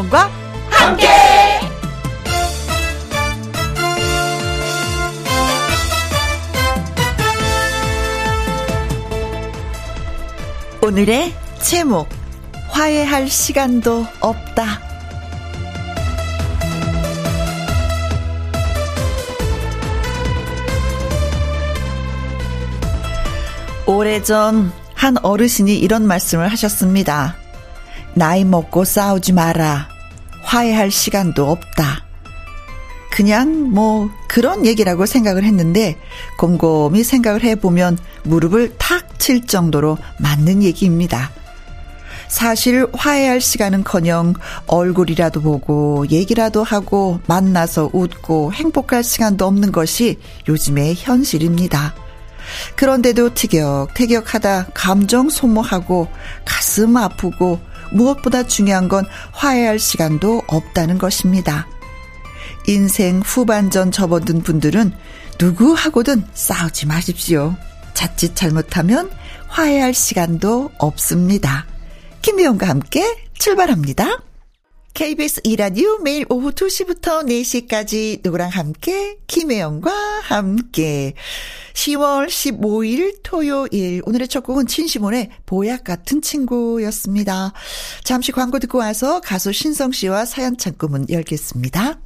김혜영과 함께. 오늘의 제목 화해할 시간도 없다. 오래전 한 어르신이 이런 말씀을 하셨습니다. 나이 먹고 싸우지 마라. 화해할 시간도 없다. 그냥 뭐 그런 얘기라고 생각을 했는데 곰곰이 생각을 해보면 무릎을 탁 칠 정도로 맞는 얘기입니다. 사실 화해할 시간은 커녕 얼굴이라도 보고 얘기라도 하고 만나서 웃고 행복할 시간도 없는 것이 요즘의 현실입니다. 그런데도 티격태격하다 감정 소모하고 가슴 아프고 무엇보다 중요한 건 화해할 시간도 없다는 것입니다. 인생 후반전 접어든 분들은 누구하고든 싸우지 마십시오. 자칫 잘못하면 화해할 시간도 없습니다. 김미영과 함께 출발합니다. KBS 이라디오 매일 오후 2시부터 4시까지 누구랑 함께 김혜영과 함께 10월 15일 토요일 오늘의 첫 곡은 진시몬의 보약 같은 친구였습니다. 잠시 광고 듣고 와서 가수 신성 씨와 사연 창구문 열겠습니다.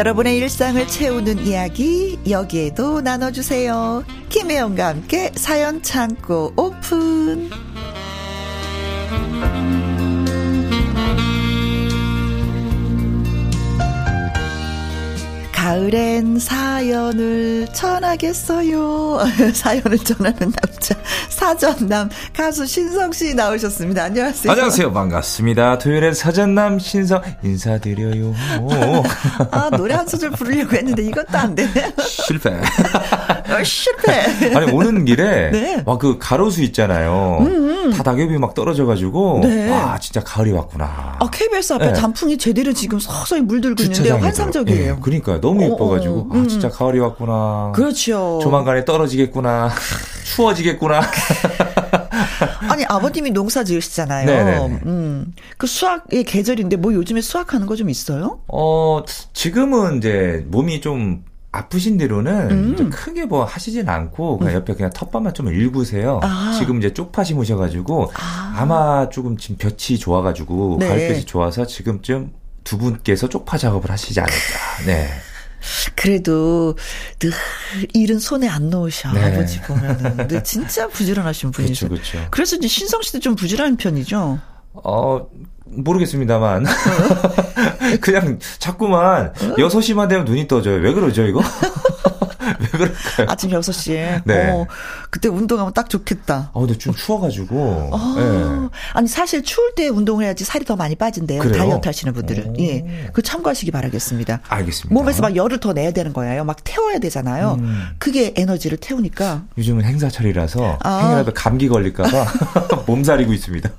여러분의 일상을 채우는 이야기 여기에도 나눠주세요. 김혜영과 함께 사연 창고 오픈. 가을엔 사연을 전하겠어요. 사연을 전하는 남자 사전남 가수 신성 씨 나오셨습니다. 안녕하세요. 안녕하세요. 반갑습니다. 토요일엔 사전남 신성 인사드려요. 아 노래 한 소절 부르려고 했는데 이것도 안 되네. 실패. 어, 실패. 아니 오는 길에 네. 와그 가로수 있잖아요. 음, 음. 다 낙엽이 막 떨어져 가지고 네. 와 진짜 가을이 왔구나. 아 KBS 앞에 네. 단풍이 제대로 지금 서서히 물들고 있는데 환상적이에요. 네. 그러니까요. 너무 어, 예뻐 가지고 어, 어, 음. 아 진짜 가을이 왔구나. 그렇죠. 조만간에 떨어지겠구나. 추워지겠구나. 아니 아버님이 농사 지으시잖아요. 네네. 음. 그 수학의 계절인데 뭐 요즘에 수학하는 거 좀 있어요? 어 지금은 이제 몸이 좀 아프신 대로는 음. 크게 뭐 하시진 않고 그냥 음. 옆에 그냥 텃밭만 좀 일구세요. 아. 지금 이제 쪽파 심으셔가지고 아. 마 조금 지금 볕이 좋아가지고 네. 가을볕이 좋아서 지금쯤 두 분께서 쪽파 작업을 하시지 않을까. 네. 그래도 늘 일은 손에 안 넣으셔 네. 아버지 보면은. 근데 진짜 부지런하신 분이죠. 그렇죠, 그렇죠. 그래서 이제 신성 씨도 좀 부지런한 편이죠. 어 모르겠습니다만 그냥 자꾸만 어? 6시만 되면 눈이 떠져요. 왜 그러죠 이거? 왜 그럴까요? 아침 6시에. 네. 어, 그때 운동하면 딱 좋겠다. 아, 근데 좀 추워가지고. 아, 네. 아니, 사실 추울 때 운동을 해야지 살이 더 많이 빠진대요. 그래요? 다이어트 하시는 분들은. 오. 예. 그 참고하시기 바라겠습니다. 알겠습니다. 몸에서 막 열을 더 내야 되는 거예요. 막 태워야 되잖아요. 음. 그게 에너지를 태우니까. 요즘은 행사철이라서 아. 행여라도 감기 걸릴까봐 몸살이고 있습니다.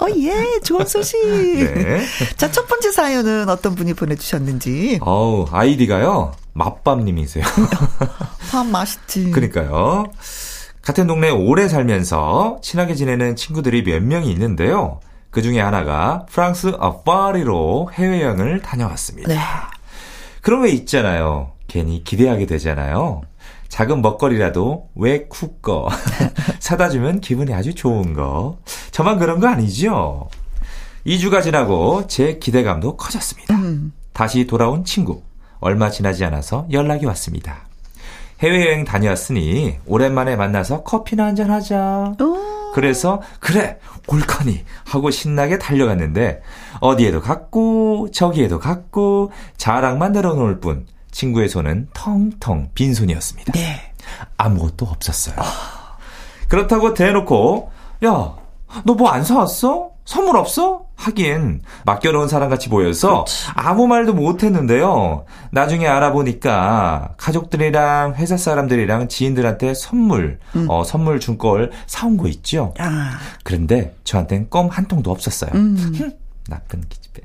어, 예. 좋은 소식. 네. 자, 첫 번째 사연은 어떤 분이 보내주셨는지. 어우, 아이디가요. 맛밥님이세요. 밥 맛있지. 그러니까요. 같은 동네에 오래 살면서 친하게 지내는 친구들이 몇 명이 있는데요. 그 중에 하나가 프랑스 파리로 해외여행을 다녀왔습니다. 네. 그런 왜 있잖아요. 괜히 기대하게 되잖아요. 작은 먹거리라도 왜 쿡거 사다 주면 기분이 아주 좋은 거. 저만 그런 거 아니죠? 2주가 지나고 제 기대감도 커졌습니다. 음. 다시 돌아온 친구. 얼마 지나지 않아서 연락이 왔습니다. 해외여행 다녀왔으니 오랜만에 만나서 커피나 한잔 하자. 그래서 그래 올커니 하고 신나게 달려갔는데 어디에도 갔고 저기에도 갔고 자랑만 늘어놓을 뿐 친구의 손은 텅텅 빈손이었습니다. 네. 아무것도 없었어요. 아... 그렇다고 대놓고 야, 너 뭐 안 사왔어? 선물 없어? 하긴 맡겨놓은 사람같이 보여서 그렇지. 아무 말도 못했는데요. 나중에 알아보니까 가족들이랑 회사 사람들이랑 지인들한테 선물 음. 어, 선물 준 걸 사온 거 있죠. 아. 그런데 저한텐 껌 한 통도 없었어요. 음. 나쁜 기집애.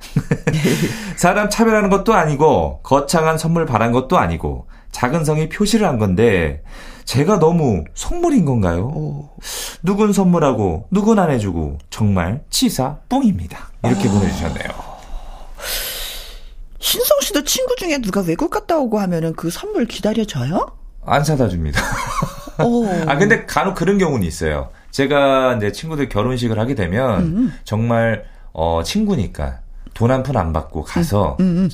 사람 차별하는 것도 아니고 거창한 선물 바란 것도 아니고 작은 성이 표시를 한 건데 제가 너무 속물인 건가요? 오. 누군 선물하고 누군 안 해주고 정말 치사 뿡입니다. 이렇게 아. 보내주셨네요. 신성 씨도 친구 중에 누가 외국 갔다 오고 하면은 그 선물 기다려줘요? 안 사다 줍니다. 아 근데 간혹 그런 경우는 있어요. 제가 이제 친구들 결혼식을 하게 되면 음. 정말 어 친구니까 돈 한 푼 안 받고 가서 음, 음, 음.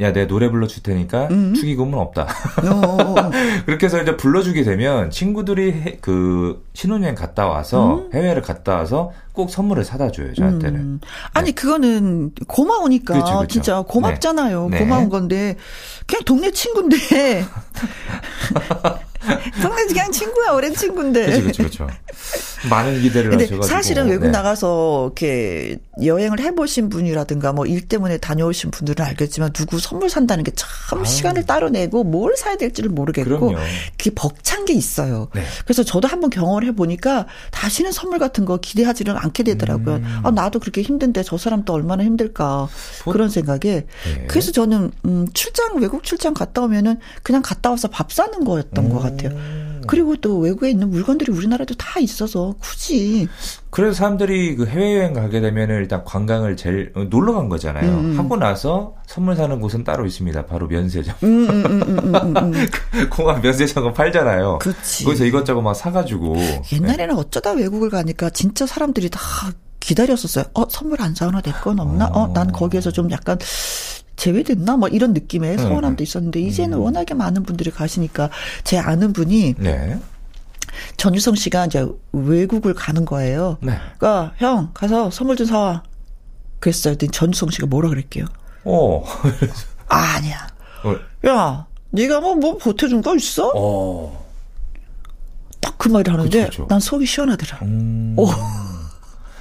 야, 내 노래 불러줄 테니까 음. 축의금은 없다. 어, 어, 어. 그렇게 해서 이제 불러주게 되면 친구들이 해, 그 신혼여행 갔다 와서 음. 해외를 갔다 와서 꼭 선물을 사다 줘요, 저한테는. 음. 아니, 네. 그거는 고마우니까. 그렇죠, 그렇죠. 진짜 고맙잖아요. 네. 고마운 네. 건데. 그냥 동네 친구인데. 동네 그냥 친구야, 오랜 친구인데. 그렇죠, 그렇죠, 그렇죠. 많은 기대를 하셔가지고. 사실은 외국 네. 나가서 이렇게 여행을 해보신 분이라든가 뭐 일 때문에 다녀오신 분들은 알겠지만 누구 선물 산다는 게 참 시간을 따로 내고 뭘 사야 될지를 모르겠고 그럼요. 그게 벅찬 게 있어요. 네. 그래서 저도 한번 경험을 해보니까 다시는 선물 같은 거 기대하지는 않게 되더라고요. 음. 아, 나도 그렇게 힘든데 저 사람도 얼마나 힘들까. 보... 그런 생각에. 네. 그래서 저는, 음, 출장, 외국 출장 갔다 오면은 그냥 갔다 와서 밥 사는 거였던 음. 것 같아요. 그리고 또 외국에 있는 물건들이 우리나라도 다 있어서 굳이. 그래서 사람들이 그 해외여행 가게 되면은 일단 관광을 제일 어, 놀러 간 거잖아요. 음, 음. 하고 나서 선물 사는 곳은 따로 있습니다. 바로 면세점. 음, 음, 음 공항 면세점은 팔잖아요. 그렇지. 거기서 이것저것 막 사가지고. 옛날에는 네. 어쩌다 외국을 가니까 진짜 사람들이 다 기다렸었어요. 어, 선물 안 사오나 내 건 없나? 어, 난 거기에서 좀 약간 제외됐나? 뭐 이런 느낌의 서운함도 있었는데 이제는 음. 워낙에 많은 분들이 가시니까 제 아는 분이 네. 전유성 씨가 이제 외국을 가는 거예요. 네. 그러니까 형 가서 선물 좀 사와. 그랬어요. 전유성 씨가 뭐라 그랬게요? 어. 아, 아니야. 어. 야, 네가 뭐, 뭐 보태준 거 있어? 어. 딱 그 말을 하는데 그쵸, 그쵸. 난 속이 시원하더라. 음. 오.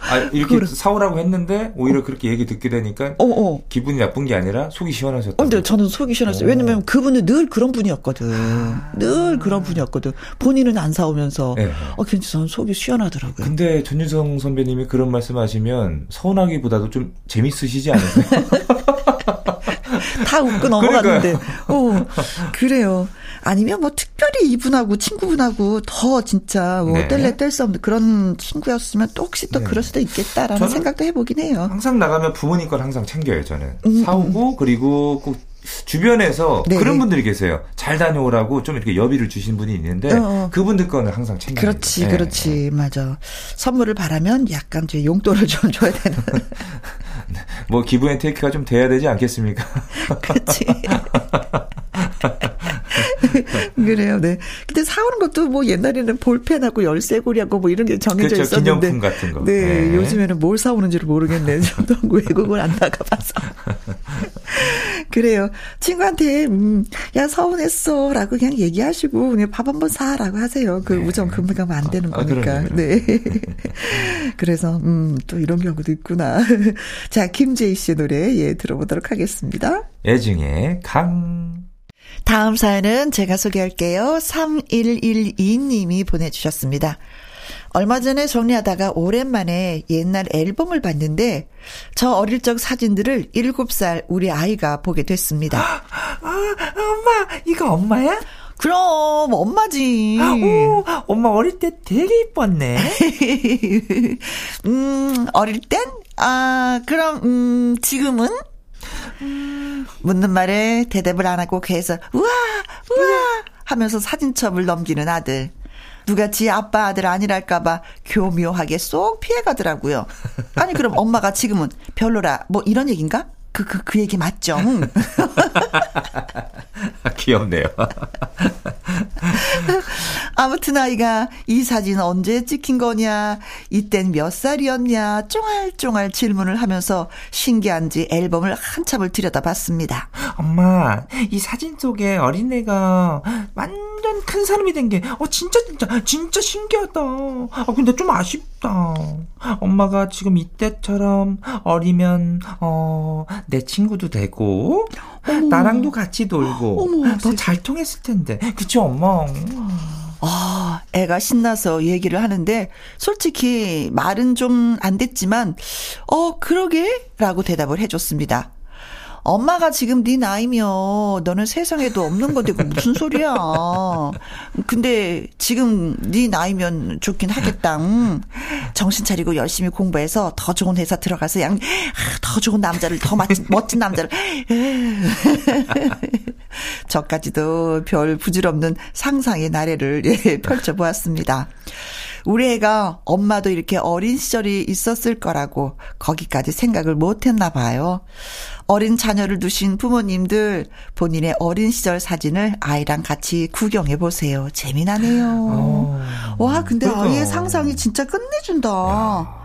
아, 이렇게 그래. 사오라고 했는데 오히려 그렇게 얘기 듣게 되니까 어, 어. 기분이 나쁜 게 아니라 속이 시원하셨다. 어, 근데 저는 속이 시원했어요. 오. 왜냐면 그분은 늘 그런 분이었거든. 아. 늘 그런 분이었거든. 본인은 안 사오면서 네. 어, 괜찮아. 저는 속이 시원하더라고요. 근데 전유성 선배님이 그런 말씀하시면 서운하기보다도 좀 재밌으시지 않으세요? 다 웃고 넘어갔는데. 어, 그래요. 아니면 뭐 특별히 이분하고 친구분하고 더 진짜 뭐 네. 뗄래 뗄 수 없는 그런 친구였으면 또 혹시 또 네. 그럴 수도 있겠다라는 생각도 해보긴 해요. 항상 나가면 부모님 걸 항상 챙겨요 저는. 음, 사오고 음. 그리고 꼭 주변에서 네 그런 분들이 계세요. 잘 다녀오라고 좀 이렇게 여비를 주신 분이 있는데 어. 어. 그분들 거는 항상 챙겨. 그렇지, 네. 그렇지, 맞아. 선물을 바라면 약간 제 용돈을 좀 줘야 되는. 뭐 give and take가 좀 돼야 되지 않겠습니까? 그렇지. 그래요, 네. 근데 사오는 것도 뭐 옛날에는 볼펜하고 열쇠고리하고 뭐 이런 게 정해져 그렇죠, 있었는데. 기념품 같은 거. 네, 네. 요즘에는 뭘 사오는지를 모르겠네. 저도 외국을 안 나가봐서. 그래요. 친구한테, 음, 야, 서운했어. 라고 그냥 얘기하시고, 그냥 밥 한 번 사라고 하세요. 그 네. 우정 금가면 안 되는 아, 거니까. 아, 네. 그래서, 음, 또 이런 경우도 있구나. 자, 김재희 씨의 노래, 예, 들어보도록 하겠습니다. 애증의 강. 다음 사연은 제가 소개할게요. 3112님이 보내주셨습니다. 얼마 전에 정리하다가 오랜만에 옛날 앨범을 봤는데 저 어릴 적 사진들을 7살 우리 아이가 보게 됐습니다. 아, 엄마, 이거 엄마야? 그럼 엄마지. 아, 오, 엄마 어릴 때 되게 이뻤네. 음, 어릴 땐? 아, 그럼 음, 지금은? 음. 묻는 말에 대답을 안 하고 계속 우와 우와 하면서 사진첩을 넘기는 아들. 누가 지 아빠 아들 아니랄까봐 교묘하게 쏙 피해가더라고요. 아니 그럼 엄마가 지금은 별로라 뭐 이런 얘기인가? 그, 그, 그 얘기 맞죠? 귀엽네요. 아무튼 아이가 이 사진 언제 찍힌 거냐, 이땐 몇 살이었냐, 쫑알쫑알 질문을 하면서 신기한지 앨범을 한참을 들여다봤습니다. 엄마, 이 사진 속에 어린애가 완전 큰 사람이 된 게, 어, 진짜, 진짜, 진짜 신기하다. 아, 근데 좀 아쉽다. 엄마가 지금 이때처럼 어리면, 어, 내 친구도 되고, 어머. 나랑도 같이 놀고, 더 잘 통했을 텐데. 그치, 엄마? 아, 애가 신나서 얘기를 하는데, 솔직히 말은 좀 안 됐지만, 어, 그러게? 라고 대답을 해줬습니다. 엄마가 지금 네 나이면 너는 세상에도 없는 건데 그 무슨 소리야. 근데 지금 네 나이면 좋긴 하겠다. 응. 정신 차리고 열심히 공부해서 더 좋은 회사 들어가서 양, 더 좋은 남자를, 더 멋진, 멋진 남자를. 저까지도 별 부질없는 상상의 나래를 예, 펼쳐보았습니다. 우리 애가 엄마도 이렇게 어린 시절이 있었을 거라고 거기까지 생각을 못 했나 봐요. 어린 자녀를 두신 부모님들 본인의 어린 시절 사진을 아이랑 같이 구경해 보세요. 재미나네요. 어, 와, 근데 그러니까. 아이의 상상이 진짜 끝내준다. 야.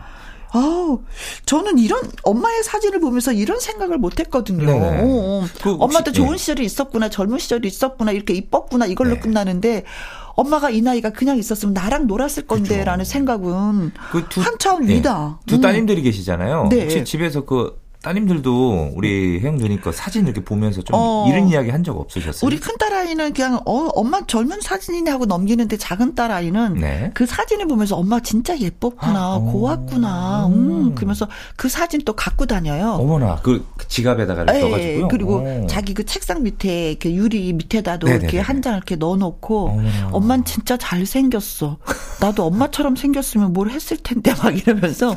아우, 저는 이런 엄마의 사진을 보면서 이런 생각을 못 했거든요. 네. 어, 어. 그 엄마도 좋은 예. 시절이 있었구나, 젊은 시절이 있었구나, 이렇게 이뻤구나, 이걸로 네. 끝나는데 엄마가 이 나이가 그냥 있었으면 나랑 놀았을 건데라는 생각은 그 두, 한참 네. 위다. 두 따님들이 음. 계시잖아요. 네. 혹시 집에서 그 따님들도 우리 혜영 누니까 사진 이렇게 보면서 좀 어. 이런 이야기 한 적 없으셨어요? 우리 큰 딸 아이는 그냥 어 엄마 젊은 사진이네 하고 넘기는데 작은 딸 아이는 네. 그 사진을 보면서 엄마 진짜 예뻤구나 아, 고왔구나 음 그러면서 그 사진 또 갖고 다녀요. 어머나 그, 그 지갑에다가 네, 넣어가지고요. 그리고 오. 자기 그 책상 밑에 이렇게 유리 밑에다도 네네네네. 이렇게 한 장 이렇게 넣어놓고. 엄마는 진짜 잘 생겼어. 나도 엄마처럼 생겼으면 뭘 했을 텐데 막 이러면서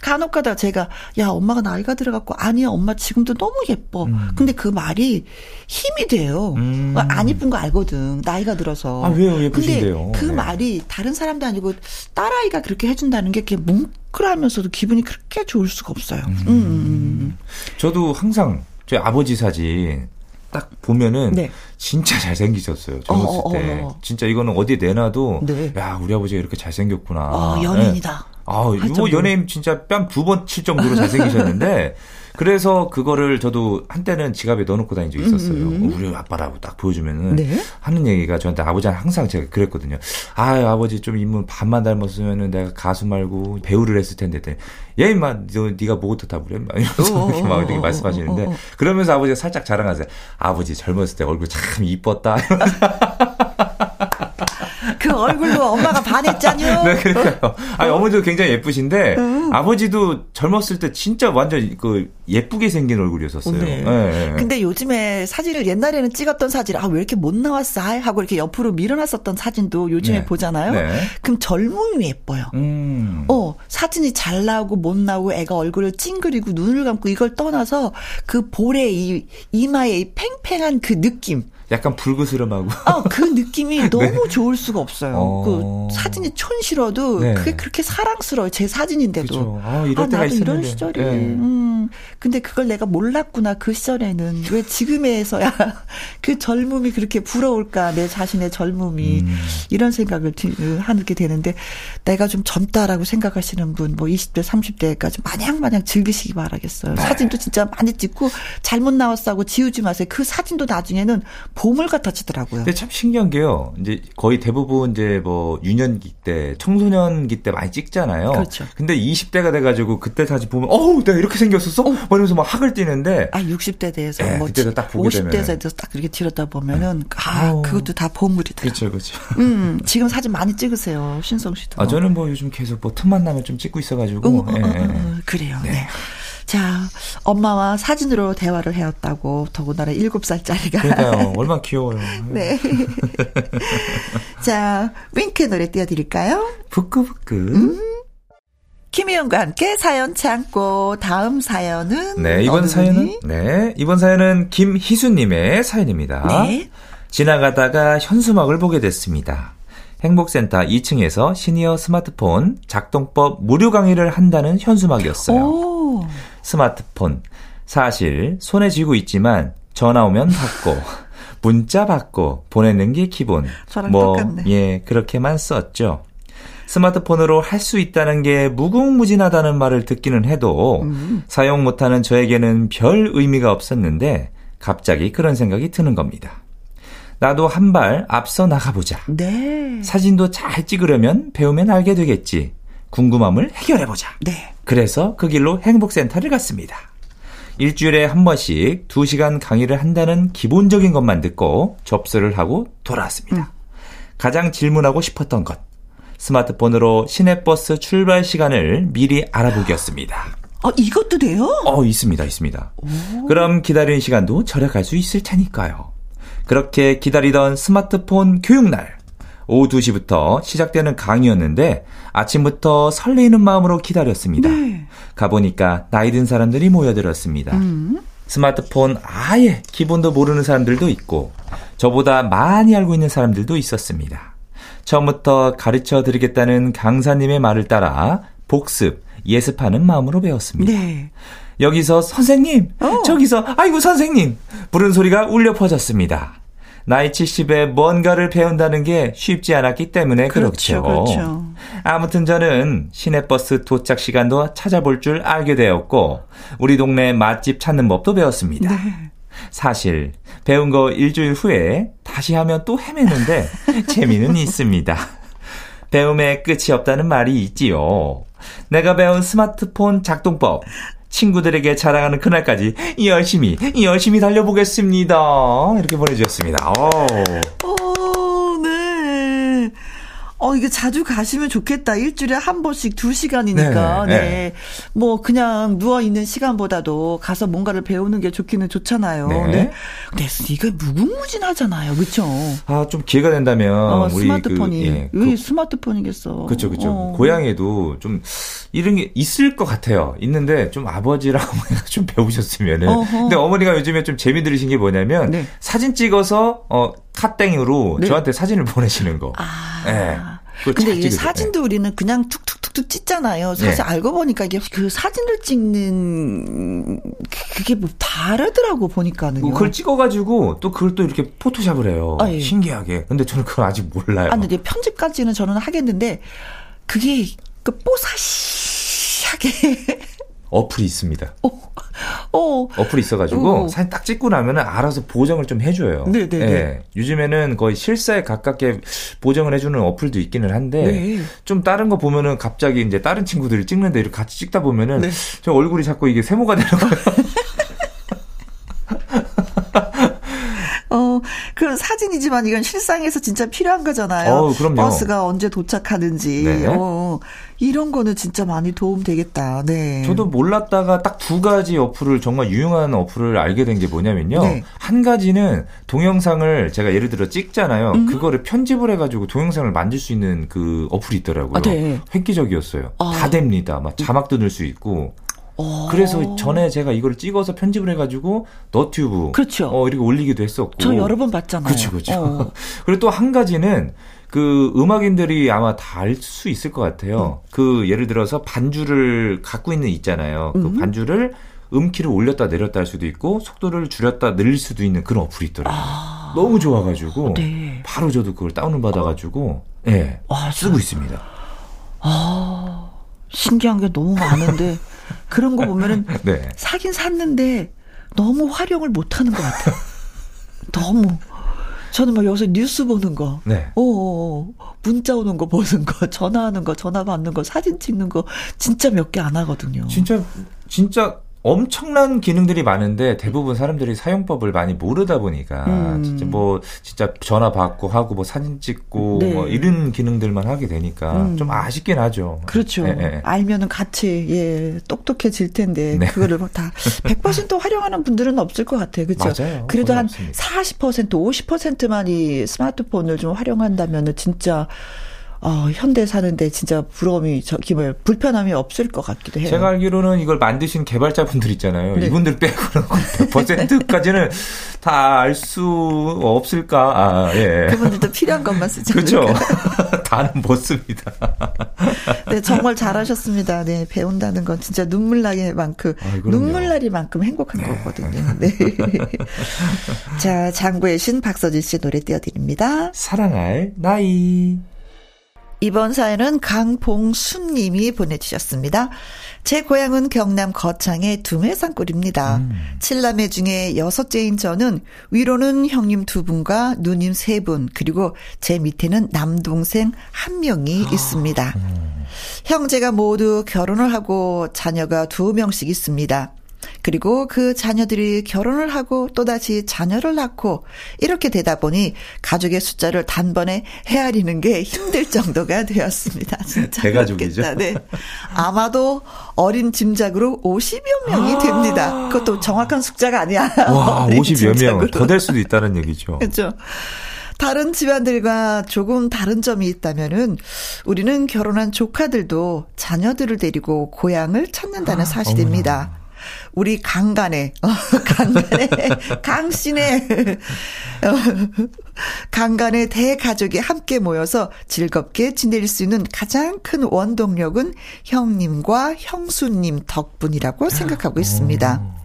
간혹가다 제가 야 엄마가 나이가 들어갖고 아니야 엄마 지금도 너무 예뻐. 음. 근데 그 말이 힘이 돼요. 음. 안 예쁜 거 알거든 나이가 들어서. 아 왜요 예쁘신데요? 근데 그 네. 말이 다른 사람도 아니고 딸 아이가 그렇게 해준다는 게 뭉클하면서도 기분이 그렇게 좋을 수가 없어요. 음. 음, 음, 음. 저도 항상 저희 아버지 사진 딱 보면은 네. 진짜 잘생기셨어요. 젊었을 어, 어, 때. 어. 진짜 이거는 어디에 내놔도 네. 야 우리 아버지가 이렇게 잘생겼구나. 어, 연예인이다. 네. 아, 이거 연예인 진짜 뺨 두 번 칠 정도로 잘생기셨는데 그래서 그거를 저도 한때는 지갑에 넣어놓고 다닌 적이 있었어요. 음. 우리 아빠라고 딱 보여주면은 네? 하는 얘기가 저한테 아버지는 항상 제가 그랬거든요. 아 아버지 좀 인물 반만 닮았으면은 내가 가수 말고 배우를 했을 텐데 얘 임마 너 네가 뭐부터 다 부려 막 이러면서 이렇게 막 이렇게 말씀하시는데 그러면서 아버지가 살짝 자랑하세요. 아버지 젊었을 때 얼굴 참 이뻤다. 그 얼굴로 엄마가 반했잖요. 네, 그러니까요. 아니, 어머니도 굉장히 예쁘신데, 음. 아버지도 젊었을 때 진짜 완전 그 예쁘게 생긴 얼굴이었었어요. 네. 네. 근데 요즘에 사진을 옛날에는 찍었던 사진, 아, 왜 이렇게 못 나왔어? 하고 이렇게 옆으로 밀어놨었던 사진도 요즘에 네. 보잖아요. 네. 그럼 젊음이 예뻐요. 음. 어, 사진이 잘 나오고 못 나오고 애가 얼굴을 찡그리고 눈을 감고 이걸 떠나서 그 볼에 이, 이마에 이 팽팽한 그 느낌. 약간 불그스름하고. 어, 그 느낌이 네. 너무 좋을 수가 없어요. 어... 그 사진이 촌실어도 네. 그게 그렇게 사랑스러워요. 제 사진인데도. 그쵸. 아, 이럴 아, 때가 나도 있었는데. 이런 시절이. 네. 음. 근데 그걸 내가 몰랐구나. 그 시절에는. 왜 지금에서야 그 젊음이 그렇게 부러울까. 내 자신의 젊음이. 음. 이런 생각을 하게 되는데 내가 좀 젊다라고 생각하시는 분, 뭐 20대, 30대까지 마냥 마냥 즐기시기 바라겠어요. 네. 사진도 진짜 많이 찍고 잘못 나왔어 하고 지우지 마세요. 그 사진도 나중에는 보물 같아지더라고요. 근데 참 신기한 게요. 이제 거의 대부분 이제 뭐 유년기 때, 청소년기 때 많이 찍잖아요. 그렇죠. 근데 20대가 돼가지고 그때 사진 보면, 어우, 내가 이렇게 생겼었어? 어. 뭐 이러면서 막 학을 뛰는데. 아, 60대 대해서 네, 뭐. 그때도 딱 보게 50대 대해서 딱 이렇게 들었다 보면은, 네. 아, 어. 그것도 다 보물이다. 그렇죠, 그렇죠. 음, 지금 사진 많이 찍으세요. 신성 씨도. 아, 저는 뭐 요즘 계속 뭐 틈만 나면 좀 찍고 있어가지고. 어, 어, 네. 그래요. 네. 네. 자, 엄마와 사진으로 대화를 해왔다고 더군다나 7살짜리가. 그러니까요. 얼마나 귀여워요. 네. 자, 윙크 노래 띄워드릴까요? 부끄부끄. 음. 김희영과 함께 사연 참고 다음 사연은 네 이번 사연은 네 이번 사연은 김희수님의 사연입니다. 네. 지나가다가 현수막을 보게 됐습니다. 행복센터 2층에서 시니어 스마트폰 작동법 무료 강의를 한다는 현수막이었어요. 오. 스마트폰. 사실 손에 쥐고 있지만 전화 오면 받고 문자 받고 보내는 게 기본. 저랑 뭐, 똑같네. 예, 그렇게만 썼죠. 스마트폰으로 할 수 있다는 게 무궁무진하다는 말을 듣기는 해도 음. 사용 못하는 저에게는 별 의미가 없었는데 갑자기 그런 생각이 드는 겁니다. 나도 한 발 앞서 나가보자. 네. 사진도 잘 찍으려면 배우면 알게 되겠지. 궁금함을 해결해보자. 네. 그래서 그 길로 행복센터를 갔습니다. 일주일에 한 번씩 2시간 강의를 한다는 기본적인 것만 듣고 접수를 하고 돌아왔습니다. 음. 가장 질문하고 싶었던 것. 스마트폰으로 시내버스 출발 시간을 미리 알아보기였습니다. 아, 이것도 돼요? 어, 있습니다, 있습니다. 오. 그럼 기다리는 시간도 절약할 수 있을 테니까요. 그렇게 기다리던 스마트폰 교육날. 오후 2시부터 시작되는 강의였는데 아침부터 설레이는 마음으로 기다렸습니다. 네. 가보니까 나이 든 사람들이 모여들었습니다. 음. 스마트폰 아예 기본도 모르는 사람들도 있고 저보다 많이 알고 있는 사람들도 있었습니다. 처음부터 가르쳐 드리겠다는 강사님의 말을 따라 복습, 예습하는 마음으로 배웠습니다. 네. 여기서 선생님, 어. 저기서 아이고 선생님 부른 소리가 울려 퍼졌습니다. 나이 70에 뭔가를 배운다는 게 쉽지 않았기 때문에 그렇죠. 그렇죠. 그렇죠. 아무튼 저는 시내버스 도착 시간도 찾아볼 줄 알게 되었고 우리 동네 맛집 찾는 법도 배웠습니다. 네. 사실 배운 거 일주일 후에 다시 하면 또 헤매는데 재미는 있습니다. 배움에 끝이 없다는 말이 있지요. 내가 배운 스마트폰 작동법 친구들에게 자랑하는 그날까지 열심히 열심히 달려보겠습니다. 이렇게 보내주셨습니다. 오. 오, 네. 어, 이게 자주 가시면 좋겠다. 일주일에 한 번씩 두 시간이니까. 네, 네. 네. 뭐, 그냥 누워있는 시간보다도 가서 뭔가를 배우는 게 좋기는 좋잖아요. 네. 네. 근데 이게 무궁무진하잖아요. 그쵸? 아, 좀 기회가 된다면. 어, 스마트폰이. 그, 예, 왜 그, 스마트폰이겠어. 그쵸, 그쵸. 어. 고향에도 좀 이런 게 있을 것 같아요. 있는데 좀 아버지랑 어머니가 좀 배우셨으면은. 어허. 근데 어머니가 요즘에 좀 재미 들으신 게 뭐냐면 네. 사진 찍어서, 어, 카땡으로 네. 저한테 사진을 보내시는 거. 아. 네. 근데 이게 사진도 네. 우리는 그냥 툭툭툭툭 찍잖아요. 사실 네. 알고 보니까 이게 그 사진을 찍는 그게 뭐 다르더라고 보니까는. 뭐 그걸 찍어가지고 또 그걸 또 이렇게 포토샵을 해요. 아, 예. 신기하게. 근데 저는 그걸 아직 몰라요. 아, 근데 편집까지는 저는 하겠는데 그게 그 뽀사시하게 어플이 있습니다. 어, 어. 어플이 있어가지고 어. 사진 딱 찍고 나면은 알아서 보정을 좀 해줘요. 네네. 네, 네. 예. 요즘에는 거의 실사에 가깝게 보정을 해주는 어플도 있기는 한데 네. 좀 다른 거 보면은 갑자기 이제 다른 친구들이 찍는데 이렇게 같이 찍다 보면은 네. 저 얼굴이 자꾸 이게 세모가 되는 거예요. 어, 그 사진이지만 이건 실상에서 진짜 필요한 거잖아요. 어, 그럼요. 버스가 언제 도착하는지. 네. 어, 이런 거는 진짜 많이 도움 되겠다. 네. 저도 몰랐다가 딱 두 가지 어플을 정말 유용한 어플을 알게 된 게 뭐냐면요. 네. 한 가지는 동영상을 제가 예를 들어 찍잖아요. 음. 그거를 편집을 해가지고 동영상을 만들 수 있는 그 어플이 있더라고요. 아, 네. 획기적이었어요. 아. 다 됩니다. 막 자막도 넣을 수 있고. 어. 그래서 전에 제가 이걸 찍어서 편집을 해가지고 너튜브 그렇죠. 어 이렇게 올리기도 했었고 저 여러 번 봤잖아요. 그렇죠, 그렇죠. 어. 그리고 또 한 가지는 그 음악인들이 아마 다 알 수 있을 것 같아요. 음. 그 예를 들어서 반주를 갖고 있는 있잖아요. 그 음. 반주를 음키를 올렸다 내렸다 할 수도 있고 속도를 줄였다 늘릴 수도 있는 그런 어플이 있더라고요. 아. 너무 좋아가지고 네. 바로 저도 그걸 다운을 받아가지고 예 네, 쓰고 있습니다. 아 신기한 게 너무 많은데 그런 거 보면은 네. 사긴 샀는데 너무 활용을 못 하는 것 같아요. 너무. 저는 막 여기서 뉴스 보는 거, 네. 어, 문자 오는 거 보는 거, 전화하는 거, 전화 받는 거, 사진 찍는 거, 진짜 몇 개 안 하거든요. 진짜, 진짜 엄청난 기능들이 많은데 대부분 사람들이 사용법을 많이 모르다 보니까 음. 진짜 뭐 진짜 전화 받고 하고 뭐 사진 찍고 네. 뭐 이런 기능들만 하게 되니까 음. 좀 아쉽긴 하죠. 그렇죠. 네, 네. 알면은 같이 예 똑똑해질 텐데 네. 그거를 뭐 다100% 활용하는 분들은 없을 것 같아요. 그렇죠. 맞아요. 그래도 한 없습니다. 40% 50%만 이 스마트폰을 좀 활용한다면은 진짜 어, 현대 사는데 진짜 부러움이 저기 뭐 불편함이 없을 것 같기도 해요. 제가 알기로는 이걸 만드신 개발자분들 있잖아요. 네. 이분들 빼고는 100%까지는 다 알 수 없을까? 아, 예. 그분들도 필요한 것만 쓰지 그렇죠. 다는 못 씁니다. 네, 정말 잘하셨습니다. 네, 배운다는 건 진짜 눈물 나게 만큼 아, 눈물 나리만큼 행복한 네. 거거든요. 네. 자, 장구의 신 박서진 씨 노래 띄워드립니다. 사랑할 나이. 이번 사연은 강봉순 님이 보내주셨습니다. 제 고향은 경남 거창의 두메산골입니다. 음. 칠남매 중에 여섯째인 저는 위로는 형님 두 분과 누님 세 분, 그리고 제 밑에는 남동생 한 명이 아. 있습니다. 음. 형제가 모두 결혼을 하고 자녀가 두 명씩 있습니다. 그리고 그 자녀들이 결혼을 하고 또다시 자녀를 낳고 이렇게 되다 보니 가족의 숫자를 단번에 헤아리는 게 힘들 정도가 되었습니다. 진짜. 대가족이죠. 네. 아마도 어린 짐작으로 50여 명이 됩니다. 그것도 정확한 숫자가 아니야. 와, 50여 명. 더 될 수도 있다는 얘기죠. 그렇죠. 다른 집안들과 조금 다른 점이 있다면은 우리는 결혼한 조카들도 자녀들을 데리고 고향을 찾는다는 아, 사실입니다. 어 우리 강간에, 어, 강간에, 강신의, 어, 강간의 대가족이 함께 모여서 즐겁게 지낼 수 있는 가장 큰 원동력은 형님과 형수님 덕분이라고 생각하고 있습니다.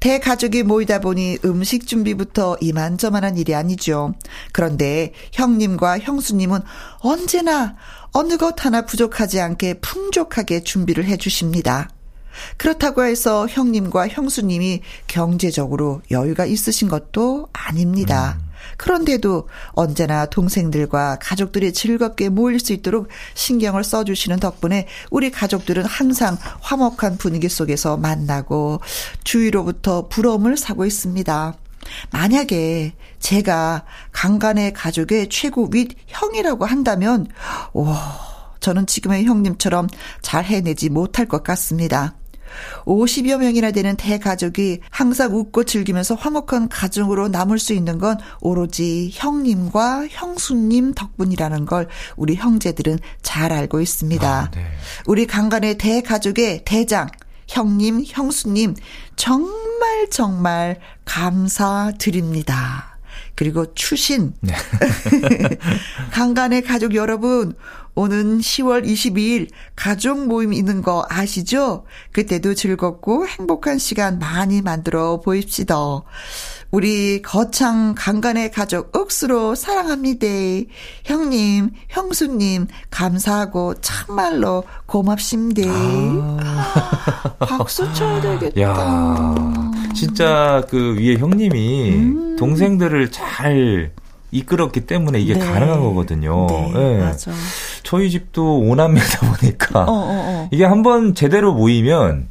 대가족이 모이다 보니 음식 준비부터 이만저만한 일이 아니죠. 그런데 형님과 형수님은 언제나 어느 것 하나 부족하지 않게 풍족하게 준비를 해 주십니다. 그렇다고 해서 형님과 형수님이 경제적으로 여유가 있으신 것도 아닙니다. 음. 그런데도 언제나 동생들과 가족들이 즐겁게 모일 수 있도록 신경을 써주시는 덕분에 우리 가족들은 항상 화목한 분위기 속에서 만나고 주위로부터 부러움을 사고 있습니다. 만약에 제가 강간의 가족의 최고 윗 형이라고 한다면, 오, 저는 지금의 형님처럼 잘 해내지 못할 것 같습니다. 50여 명이나 되는 대가족이 항상 웃고 즐기면서 화목한 가정으로 남을 수 있는 건 오로지 형님과 형수님 덕분이라는 걸 우리 형제들은 잘 알고 있습니다. 아, 네. 우리 강간의 대가족의 대장, 형님, 형수님, 정말 정말 감사드립니다. 그리고 추신. 네. 강간의 가족 여러분, 오는 10월 22일 가족 모임 있는 거 아시죠? 그때도 즐겁고 행복한 시간 많이 만들어 보입시다. 우리 거창 강간의 가족 억수로 사랑합니다. 형님, 형수님, 감사하고 참말로 고맙습니다. 아. 박수 쳐야 되겠다. 야, 진짜 그 위에 형님이 음. 동생들을 잘 이끌었기 때문에 이게 네. 가능한 거거든요. 네, 네. 맞아. 저희 집도 오남매다 보니까 어, 어, 어. 이게 한번 제대로 모이면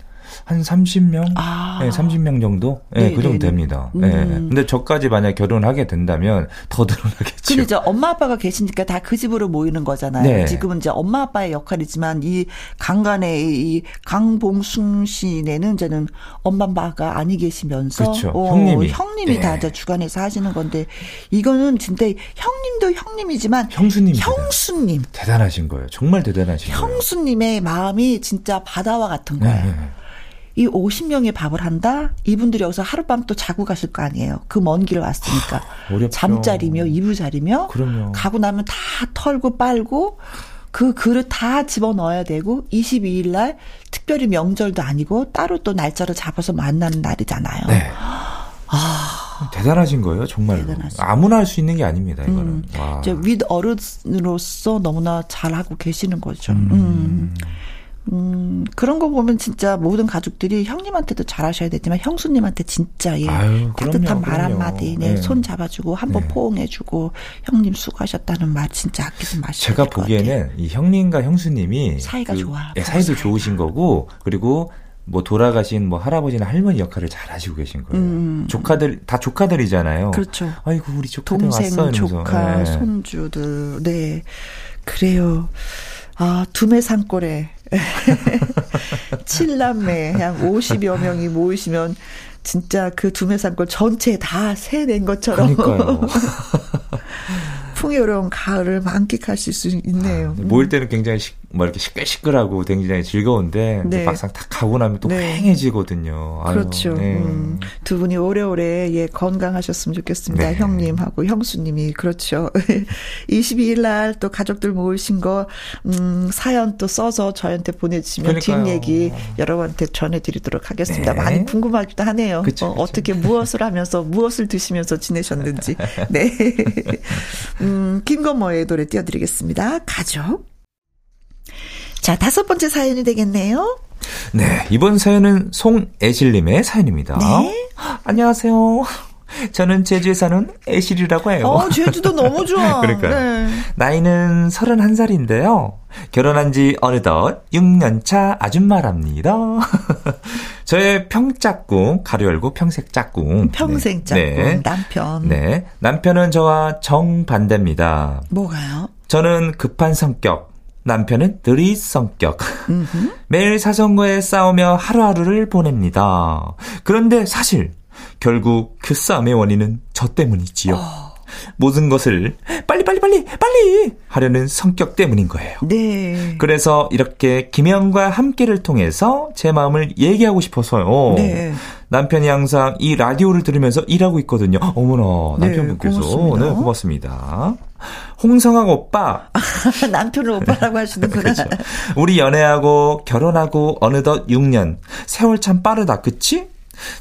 한 30명? 아. 네, 30명 정도? 네, 네, 그 정도 네, 네. 됩니다. 음. 네. 근데 저까지 만약 결혼을 하게 된다면 더 늘어나겠죠. 근데 이제 엄마 아빠가 계시니까 다 그 집으로 모이는 거잖아요. 네. 지금은 이제 엄마 아빠의 역할이지만 이 강간의 이 강봉순 씨네는 이제는 엄마 아빠가 아니 계시면서 그렇죠. 어, 형님이 형님이 다 이제 주관해서 하시는 건데 이거는 진짜 형님도 형님이지만 형수님 형수님 대단하신 거예요. 정말 대단하신 거예요. 형수님의 마음이 진짜 바다와 같은 거예요. 이 50명의 밥을 한다? 이분들이 여기서 하룻밤 또 자고 가실 거 아니에요. 그 먼 길을 왔으니까. 어렵죠. 잠자리며, 이불자리며. 그럼요. 가고 나면 다 털고 빨고, 그 그릇 다 집어 넣어야 되고, 22일 날, 특별히 명절도 아니고, 따로 또 날짜를 잡아서 만나는 날이잖아요. 네. 아. 대단하신 거예요, 정말로. 대단하시 아무나 할 수 있는 게 아닙니다, 이거는. 음. 이제 윗 어른으로서 너무나 잘하고 계시는 거죠. 음. 음. 음, 그런 거 보면 진짜 모든 가족들이 형님한테도 잘하셔야 되지만 형수님한테 진짜 예, 아유, 따뜻한 말 한마디, 네, 네. 손 잡아주고 한번 네. 포옹해주고 형님 수고하셨다는 말 진짜 아끼지 마시고 제가 보기에는 이 형님과 형수님이 사이가 그, 좋아. 예, 사이도 사이가. 좋으신 거고 그리고 뭐 돌아가신 뭐 할아버지나 할머니 역할을 잘 하시고 계신 거예요. 음. 조카들 다 조카들이잖아요. 그렇죠. 아이고 우리 조카들 동생, 왔어 조카, 네. 손주들, 네 그래요. 아 두메 산골에 칠남매 한 50여 명이 모이시면 진짜 그 두메산골 전체 다 새 낸 것처럼 풍요로운 가을을 만끽할 수 있네요. 아, 모일 때는 굉장히 시, 뭐 이렇게 시끌시끌하고 굉장히 즐거운데 네. 막상 다 가고 나면 또 네. 휑해지거든요. 그렇죠. 네. 음, 두 분이 오래오래 예 건강하셨으면 좋겠습니다. 네. 형님하고 형수님이 그렇죠. 22일 날 또 가족들 모으신 거 음, 사연 또 써서 저한테 보내주시면 뒷 얘기 여러분한테 전해드리도록 하겠습니다. 네. 많이 궁금하기도 하네요. 그쵸, 어, 그쵸. 어떻게 무엇을 하면서 무엇을 드시면서 지내셨는지. 네. 음, 김건모의 노래 띄워드리겠습니다. 가족. 자, 다섯 번째 사연이 되겠네요. 네, 이번 사연은 송애실님의 사연입니다. 네. 안녕하세요. 저는 제주에 사는 애실이라고 해요. 어, 제주도 너무 좋아. 그러니까요. 네. 나이는 31살인데요. 결혼한 지 어느덧 6년차 아줌마랍니다. 저의 평짝꿍, 가로 열고 평색 짝꿍. 평생 짝꿍, 네. 남편. 네. 남편은 저와 정반대입니다. 뭐가요? 저는 급한 성격, 남편은 느릿 성격. 매일 사정과에 싸우며 하루하루를 보냅니다. 그런데 사실 결국 그 싸움의 원인은 저 때문이지요. 어. 모든 것을 빨리 빨리 빨리 빨리 하려는 성격 때문인 거예요. 네. 그래서 이렇게 김영과 함께를 통해서 제 마음을 얘기하고 싶어서요. 네. 남편이 항상 이 라디오를 들으면서 일하고 있거든요. 어머나 네, 남편분께서 네, 고맙습니다. 네 고맙습니다. 홍성학 오빠 남편을 오빠라고 하시는구나. 그렇죠. 우리 연애하고 결혼하고 어느덧 6년 세월 참 빠르다 그치?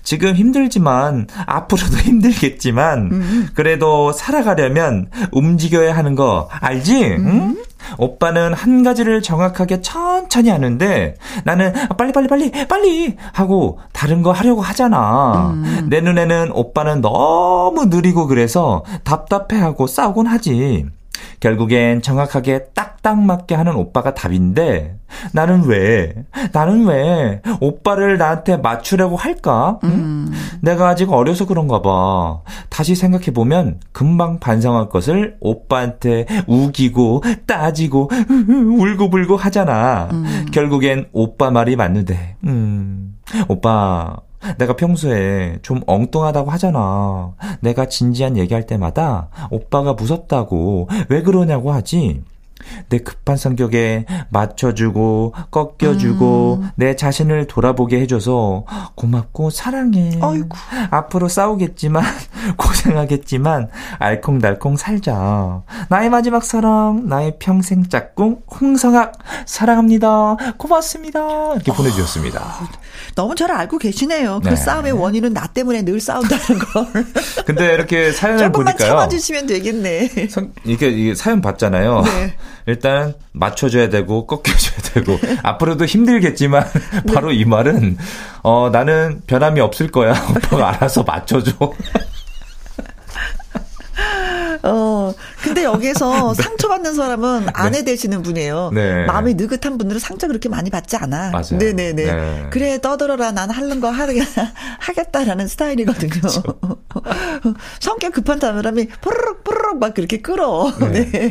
지금 힘들지만 앞으로도 힘들겠지만 음. 그래도 살아가려면 움직여야 하는 거 알지? 음. 응? 오빠는 한 가지를 정확하게 천천히 하는데 나는 빨리 빨리 빨리 빨리 하고 다른 거 하려고 하잖아. 음. 내 눈에는 오빠는 너무 느리고 그래서 답답해하고 싸우곤 하지. 결국엔 정확하게 딱딱 맞게 하는 오빠가 답인데 나는 왜 나는 왜 오빠를 나한테 맞추려고 할까? 응? 음. 내가 아직 어려서 그런가 봐. 다시 생각해 보면 금방 반성할 것을 오빠한테 우기고 따지고 울고불고 하잖아. 음. 결국엔 오빠 말이 맞는데. 음. 오빠 내가 평소에 좀 엉뚱하다고 하잖아. 내가 진지한 얘기할 때마다 오빠가 무섭다고 왜 그러냐고 하지. 내 급한 성격에 맞춰주고 꺾여주고 음. 내 자신을 돌아보게 해줘서 고맙고 사랑해. 아이고. 앞으로 싸우겠지만 고생하겠지만 알콩달콩 살자. 나의 마지막 사랑, 나의 평생 짝꿍 홍성학 사랑합니다. 고맙습니다. 이렇게 보내주셨습니다. 아, 너무 잘 알고 계시네요. 그 네. 싸움의 원인은 나 때문에 늘 싸운다는 걸. 근데 이렇게 사연을 보니까요. 참아주시면 되겠네. 선, 이게, 사연 봤잖아요. 네. 일단 맞춰줘야 되고 꺾여줘야 되고 앞으로도 힘들겠지만 바로 이 말은 어 나는 변함이 없을 거야. 오빠가 알아서 맞춰줘. 어, 근데 여기서 네. 상처받는 사람은 네. 아내 네. 되시는 분이에요. 네. 마음이 느긋한 분들은 상처 그렇게 많이 받지 않아. 맞아요. 네네네. 네. 그래, 떠들어라. 난 하는 거 하겠다라는 스타일이거든요. 성격 급한 사람이 푸르륵 푸르륵 막 그렇게 끌어. 네.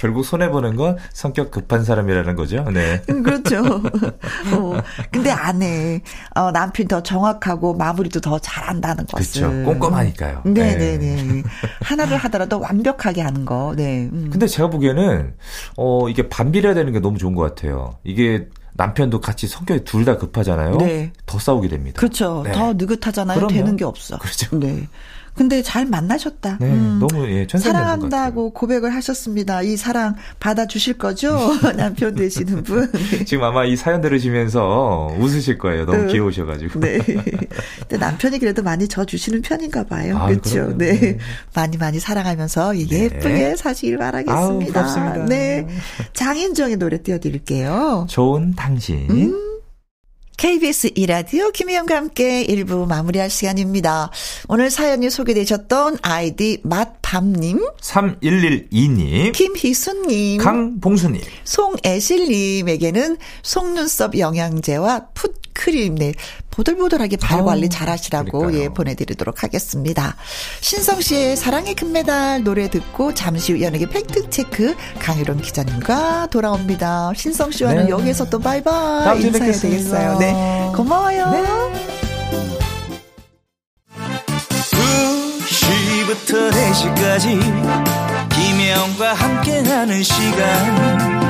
네. 결국 손해 보는 건 성격 급한 사람이라는 거죠. 네. 음, 그렇죠. 어, 근데 아내, 어, 남편이 더 정확하고 마무리도 더 잘한다는 것을. 그렇죠. 꼼꼼하니까요. 네네네. 네. 네. 하나를 하더라도 완벽하게 하는 거. 네. 음. 근데 제가 보기에는, 어, 이게 반비례 되는 게 너무 좋은 것 같아요. 이게 남편도 같이 성격이 둘 다 급하잖아요. 네. 더 싸우게 됩니다. 그렇죠. 네. 더 느긋하잖아요. 그럼요. 되는 게 없어. 그렇죠. 네. 근데 잘 만나셨다. 네, 음. 너무 예, 사랑한다고 고백을 하셨습니다. 이 사랑 받아 주실 거죠? 남편 되시는 분. 지금 아마 이 사연 들으시면서 웃으실 거예요. 너무 음. 귀여우셔 가지고. 네. 근데 남편이 그래도 많이 져 주시는 편인가 봐요. 아, 그렇죠. 네. 네. 많이 많이 사랑하면서 네. 예쁘게 네. 사시길 바라겠습니다. 아우, 네. 장인정의 노래 띄워 드릴게요. 좋은 당신. 음. KBS 이라디오 김희영과 함께 1부 마무리할 시간입니다. 오늘 사연이 소개되셨던 아이디 맛밤님, 3112님, 김희순님, 강봉수님, 송애실님에게는 속눈썹 영양제와 foot cream, 네, 보들보들하게 발 관리 잘 하시라고 예, 보내드리도록 하겠습니다. 신성 씨의 사랑의 금메달 노래 듣고 잠시 후 연예계 팩트 체크 강일홍 기자님과 돌아옵니다. 신성 씨와는 네. 여기서 또 바이바이 인사해야 되겠어요. 네. 고마워요. 네. 2시부터 4시까지 김혜 김혜영과 함께하는 시간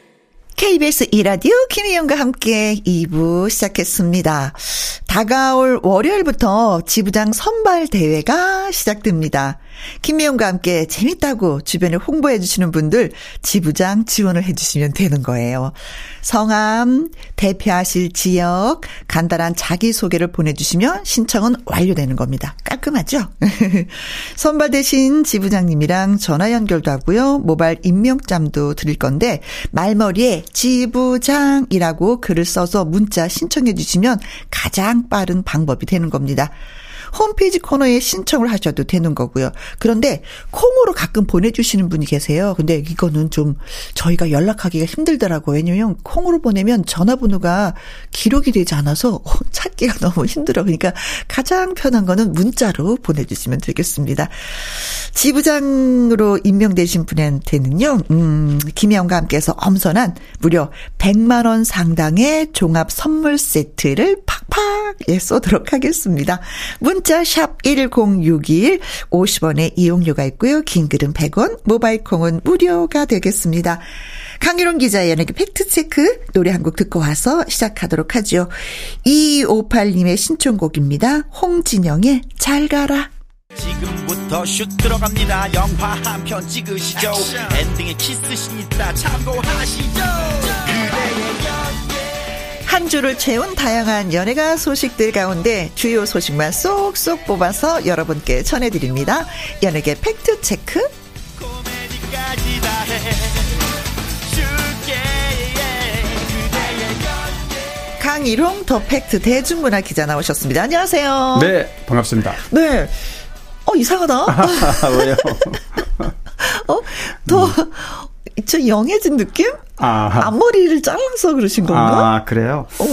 KBS 이라디오 김희영과 함께 2부 시작했습니다. 다가올 월요일부터 지부장 선발 대회가 시작됩니다. 김미영과 함께 재밌다고 주변에 홍보해 주시는 분들 지부장 지원을 해 주시면 되는 거예요. 성함, 대표하실 지역, 간단한 자기소개를 보내주시면 신청은 완료되는 겁니다. 깔끔하죠? 선발되신 지부장님이랑 전화 연결도 하고요. 모바일 임명장도 드릴 건데 말머리에 지부장이라고 글을 써서 문자 신청해 주시면 가장 빠른 방법이 되는 겁니다. 홈페이지 코너에 신청을 하셔도 되는 거고요. 그런데 콩으로 가끔 보내주시는 분이 계세요. 근데 이거는 좀 저희가 연락하기가 힘들더라고요. 왜냐면 콩으로 보내면 전화번호가 기록이 되지 않아서 찾기가 너무 힘들어. 그러니까 가장 편한 거는 문자로 보내주시면 되겠습니다. 지부장으로 임명되신 분한테는요, 음, 김혜영과 함께해서 엄선한 무려 100만 원 상당의 종합 선물 세트를 팍팍 예, 쏘도록 하겠습니다. 문자 샵 1061, 50원의 이용료가 있고요. 긴 글은 100원, 모바일 콩은 무료가 되겠습니다. 강유론 기자의 연예계 팩트체크 노래 한 곡 듣고 와서 시작하도록 하죠. 2258님의 신청곡입니다. 홍진영의 잘 가라. 지금부터 슛 들어갑니다. 영화 한 편 찍으시죠. 액션. 엔딩에 키스신 있다 참고하시죠. 한 주를 채운 다양한 연예가 소식들 가운데 주요 소식만 쏙쏙 뽑아서 여러분께 전해드립니다. 연예계 팩트 체크. 강일홍 더 팩트 대중문화 기자 나오셨습니다. 안녕하세요. 네, 반갑습니다. 네. 어, 이상하다. 왜요? 어, 더, 저 영해진 느낌? 아. 앞머리를 잘라서 그러신 건가? 아, 그래요? 어?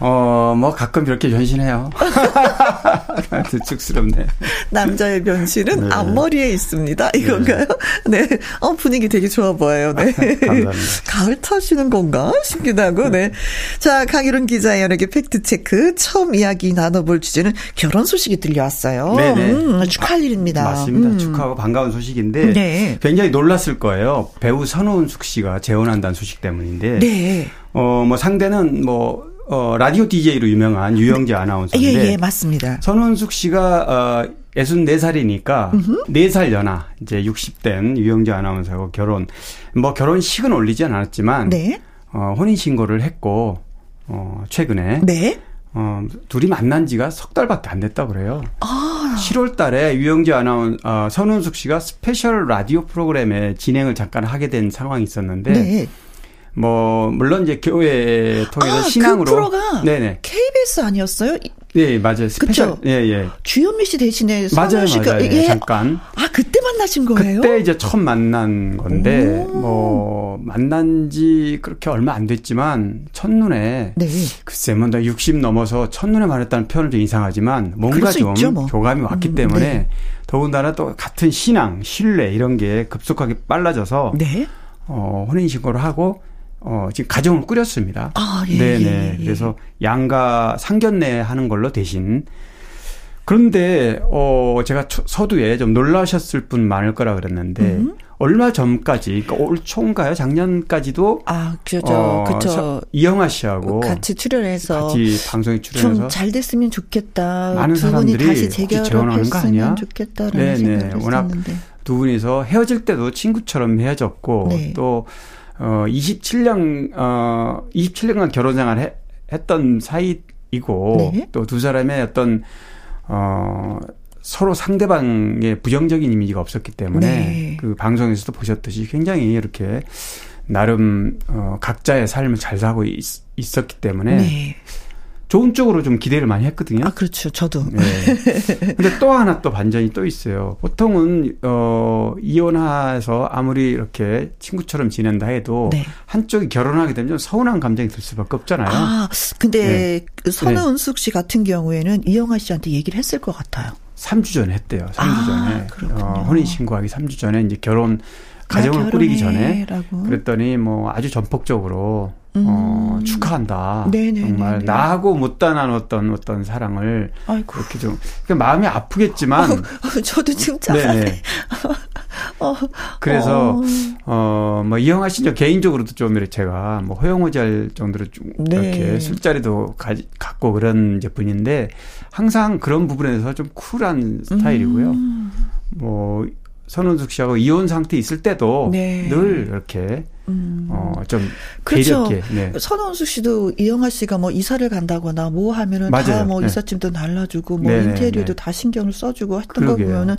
어, 뭐 가끔 이렇게 변신해요. 쑥스럽네. 남자의 변신은 네. 앞머리에 있습니다. 이건가요? 네. 네. 어, 분위기 되게 좋아 보여요. 네. 감사합니다. 가을 타시는 건가 싶기도 하고, 네. 자, 강일훈 기자의 연예계 팩트체크. 처음 이야기 나눠볼 주제는 결혼 소식이 들려왔어요. 네네. 음, 축하할 일입니다. 맞습니다. 음. 축하하고 반가운 소식인데. 네. 굉장히 놀랐을 거예요. 배우 선우은숙 씨가 재혼한다는 소식 때문인데. 네. 어, 뭐 상대는 뭐 어, 라디오 DJ로 유명한 유영재 아나운서인데. 예, 예, 맞습니다. 선우은숙 씨가, 어, 64살이니까, 4살 연하, 이제 60된 유영재 아나운서하고 결혼, 뭐 결혼식은 올리지 않았지만, 네. 어, 혼인 신고를 했고, 어, 최근에. 네. 어, 둘이 만난 지가 석 달밖에 안 됐다 그래요. 아. 7월 달에 유영재 아나운, 어, 선우은숙 씨가 special 라디오 프로그램에 진행을 잠깐 하게 된 상황이 있었는데, 네. 뭐 물론 이제 교회 통해서 아, 그 신앙으로 그 프로가 네네. KBS 아니었어요? 네 맞아요. 스페셜 예 예. 주현미 씨 대신에 맞아요 씨가 맞아요. 예. 잠깐. 아 그때 만나신 거예요? 그때 이제 처음 만난 건데 오. 뭐 만난 지 그렇게 얼마 안 됐지만 첫눈에 네. 글쎄 뭐 나이 60 넘어서 첫눈에 반했다는 표현은 좀 이상하지만 뭔가 좀 있죠, 뭐. 교감이 왔기 음, 때문에 네. 더군다나 또 같은 신앙 신뢰 이런 게 급속하게 빨라져서 네. 어 혼인 신고를 하고 어, 지금 가정을 꾸렸습니다. 아, 예. 네네. 예, 예. 그래서 양가 상견례 하는 걸로 대신. 그런데, 어, 제가 서두에 좀 놀라셨을 분 많을 거라 그랬는데, 음. 얼마 전까지, 그러니까 올 초인가요? 작년까지도. 아, 그죠. 어, 그죠. 이영아 씨하고. 같이 출연해서. 같이 방송에 출연해서. 좀 잘 됐으면 좋겠다. 많은 두 사람들이 분이 다시 재결합했으면 거 아니야? 좋겠다라는 네네. 생각을 워낙 했었는데. 두 분이서 헤어질 때도 친구처럼 헤어졌고, 네. 또, 어 27년 어 27년간 결혼 생활 을 했던 사이이고 네. 또두 사람의 어떤 어 서로 상대방의 부정적인 이미지가 없었기 때문에 네. 그 방송에서도 보셨듯이 굉장히 이렇게 나름 어 각자의 삶을 잘 사고 있, 었기 때문에 네. 좋은 쪽으로 좀 기대를 많이 했거든요. 아, 그렇죠. 저도. 네. 근데 또 하나 또 반전이 또 있어요. 보통은, 어, 이혼해서 아무리 이렇게 친구처럼 지낸다 해도 네. 한쪽이 결혼하게 되면 좀 서운한 감정이 들 수밖에 없잖아요. 아, 근데 네. 선우은숙 씨 같은 경우에는 이영아 씨한테 얘기를 했을 것 같아요. 3주 전에 했대요. 3주 아, 전에. 어, 혼인 신고하기 3주 전에 이제 결혼, 가정을 꾸리기 전에. 그랬더니 뭐 아주 전폭적으로 음. 어, 축하한다. 네네네네. 정말 나하고 못다한 어떤 어떤 사랑을 아이고. 이렇게 좀 마음이 아프겠지만 어, 어, 저도 지금 네 어, 그래서 어. 뭐 이영하 씨는 개인적으로도 좀 이렇게 제가 뭐 허용호잘 정도로 좀 네. 이렇게 술자리도 가, 갖고 그런 이제 분인데 항상 그런 부분에서 좀 쿨한 스타일이고요. 음. 뭐 선은숙 씨하고 이혼 상태 있을 때도 네. 늘 이렇게 음. 어, 좀 그렇죠. 네. 선원수 씨도 이영하 씨가 뭐 이사를 간다거나 뭐 하면은 다 뭐 이삿짐도 날라주고 뭐 네네. 인테리어도 네. 다 신경을 써주고 했던 그러게요. 거 보면은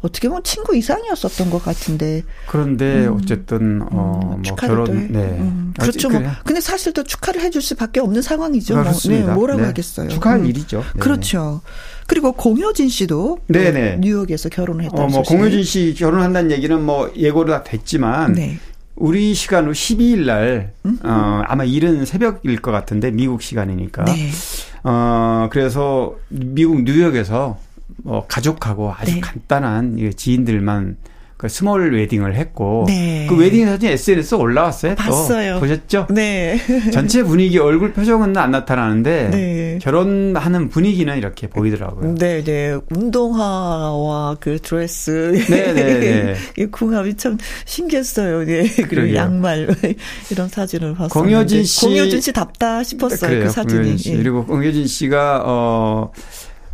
어떻게 보면 친구 이상이었었던 것 같은데. 그런데 음. 어쨌든 어, 음, 뭐 결혼 네. 음. 그렇죠. 뭐. 근데 사실 또 축하를 해줄 수밖에 없는 상황이죠. 뭐. 네, 뭐라고 네. 하겠어요. 축하할 음. 일이죠. 네. 그렇죠. 그리고 공효진 씨도 네네. 뉴욕에서 결혼을 했다는 어, 뭐 공효진 씨 결혼한다는 얘기는 뭐 예고로 다 됐지만 네. 우리 시간으로 12일 날, 어, 아마 이른 새벽일 것 같은데, 미국 시간이니까. 네. 어, 그래서 미국 뉴욕에서 뭐 가족하고 아주 네. 간단한 지인들만 그 small wedding을 했고 네. 그 웨딩 사진 SNS 에 올라왔어요. 봤어요. 또. 보셨죠? 네. 전체 분위기 얼굴 표정은 안 나타나는데 네. 결혼하는 분위기는 이렇게 보이더라고요. 네, 네. 운동화와 그 드레스 네, 네, 네. 이 궁합이 참 신기했어요. 네. 그리고. 양말 이런 사진을 봤어요. 공효진 씨 공효진 씨 답다 싶었어요. 그래요, 그 사진이. 씨. 그리고 공효진 씨가 어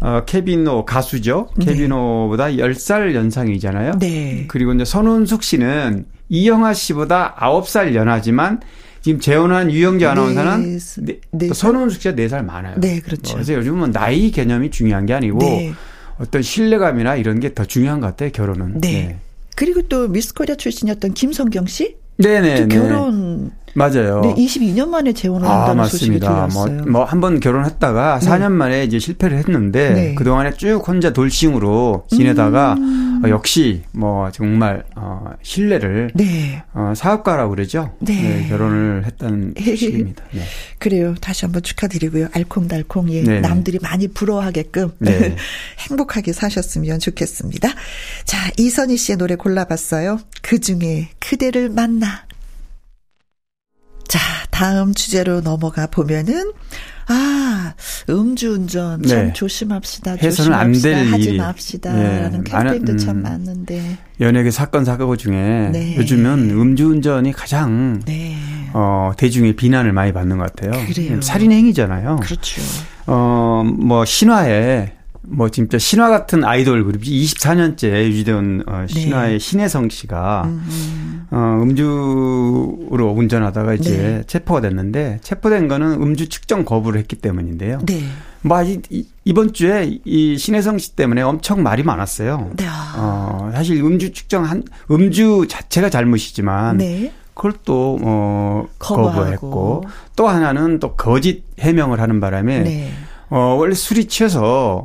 어, 케비노 가수죠. 네. 케비노보다 10살 연상이잖아요. 네. 그리고 이제 손은숙 씨는 이영하 씨보다 9살 연하지만 지금 재혼한 유영재 네. 아나운서는 네, 네, 손은숙 씨가 4살 많아요. 네, 그렇죠. 그래서 요즘은 나이 개념이 중요한 게 아니고 네. 어떤 신뢰감이나 이런 게 더 중요한 것 같아요, 결혼은. 네. 네. 그리고 또 미스 코리아 출신이었던 김성경 씨? 네네. 결혼 맞아요. 네, 22년 만에 재혼을 아, 한다는 소식이 뭐, 들렸어요. 뭐, 뭐한 번 결혼했다가 네. 4년 만에 이제 실패를 했는데 네. 그 동안에 쭉 혼자 돌싱으로 지내다가 음. 어, 역시 뭐 정말 어, 신뢰를 네. 어, 사업가라고 그러죠. 네. 네 결혼을 했다는 소식입니다. 네. 그래요. 다시 한번 축하드리고요. 알콩달콩 예, 네, 남들이 많이 부러워하게끔 네. 행복하게 사셨으면 좋겠습니다. 자 이선희 씨의 노래 골라봤어요. 그 중에 그대를 만나. 자, 다음 주제로 넘어가 보면은 아, 음주운전 네. 참 조심합시다. 해서는 안 될 하지. 맙시다라는 네. 캠페인도 음, 참 많은데. 연예계 사건 사고 중에 네. 요즘은 음주운전이 가장 네. 어, 대중의 비난을 많이 받는 것 같아요. 그래요. 살인 행위잖아요. 그렇죠. 어, 뭐 신화에 뭐 진짜 신화 같은 아이돌 그룹이 24년째 유지된 어, 네. 신화의 네. 신혜성 씨가 음. 어, 음주로 운전하다가 이제 네. 체포가 됐는데 체포된 거는 음주 측정 거부를 했기 때문인데요. 네. 뭐 아직 이번 주에 이 신혜성 씨 때문에 엄청 말이 많았어요. 네. 어, 사실 음주 측정 한 음주 자체가 잘못이지만 네. 그걸 또 어, 거부했고 또 하나는 또 거짓 해명을 하는 바람에 네. 어, 원래 술이 취해서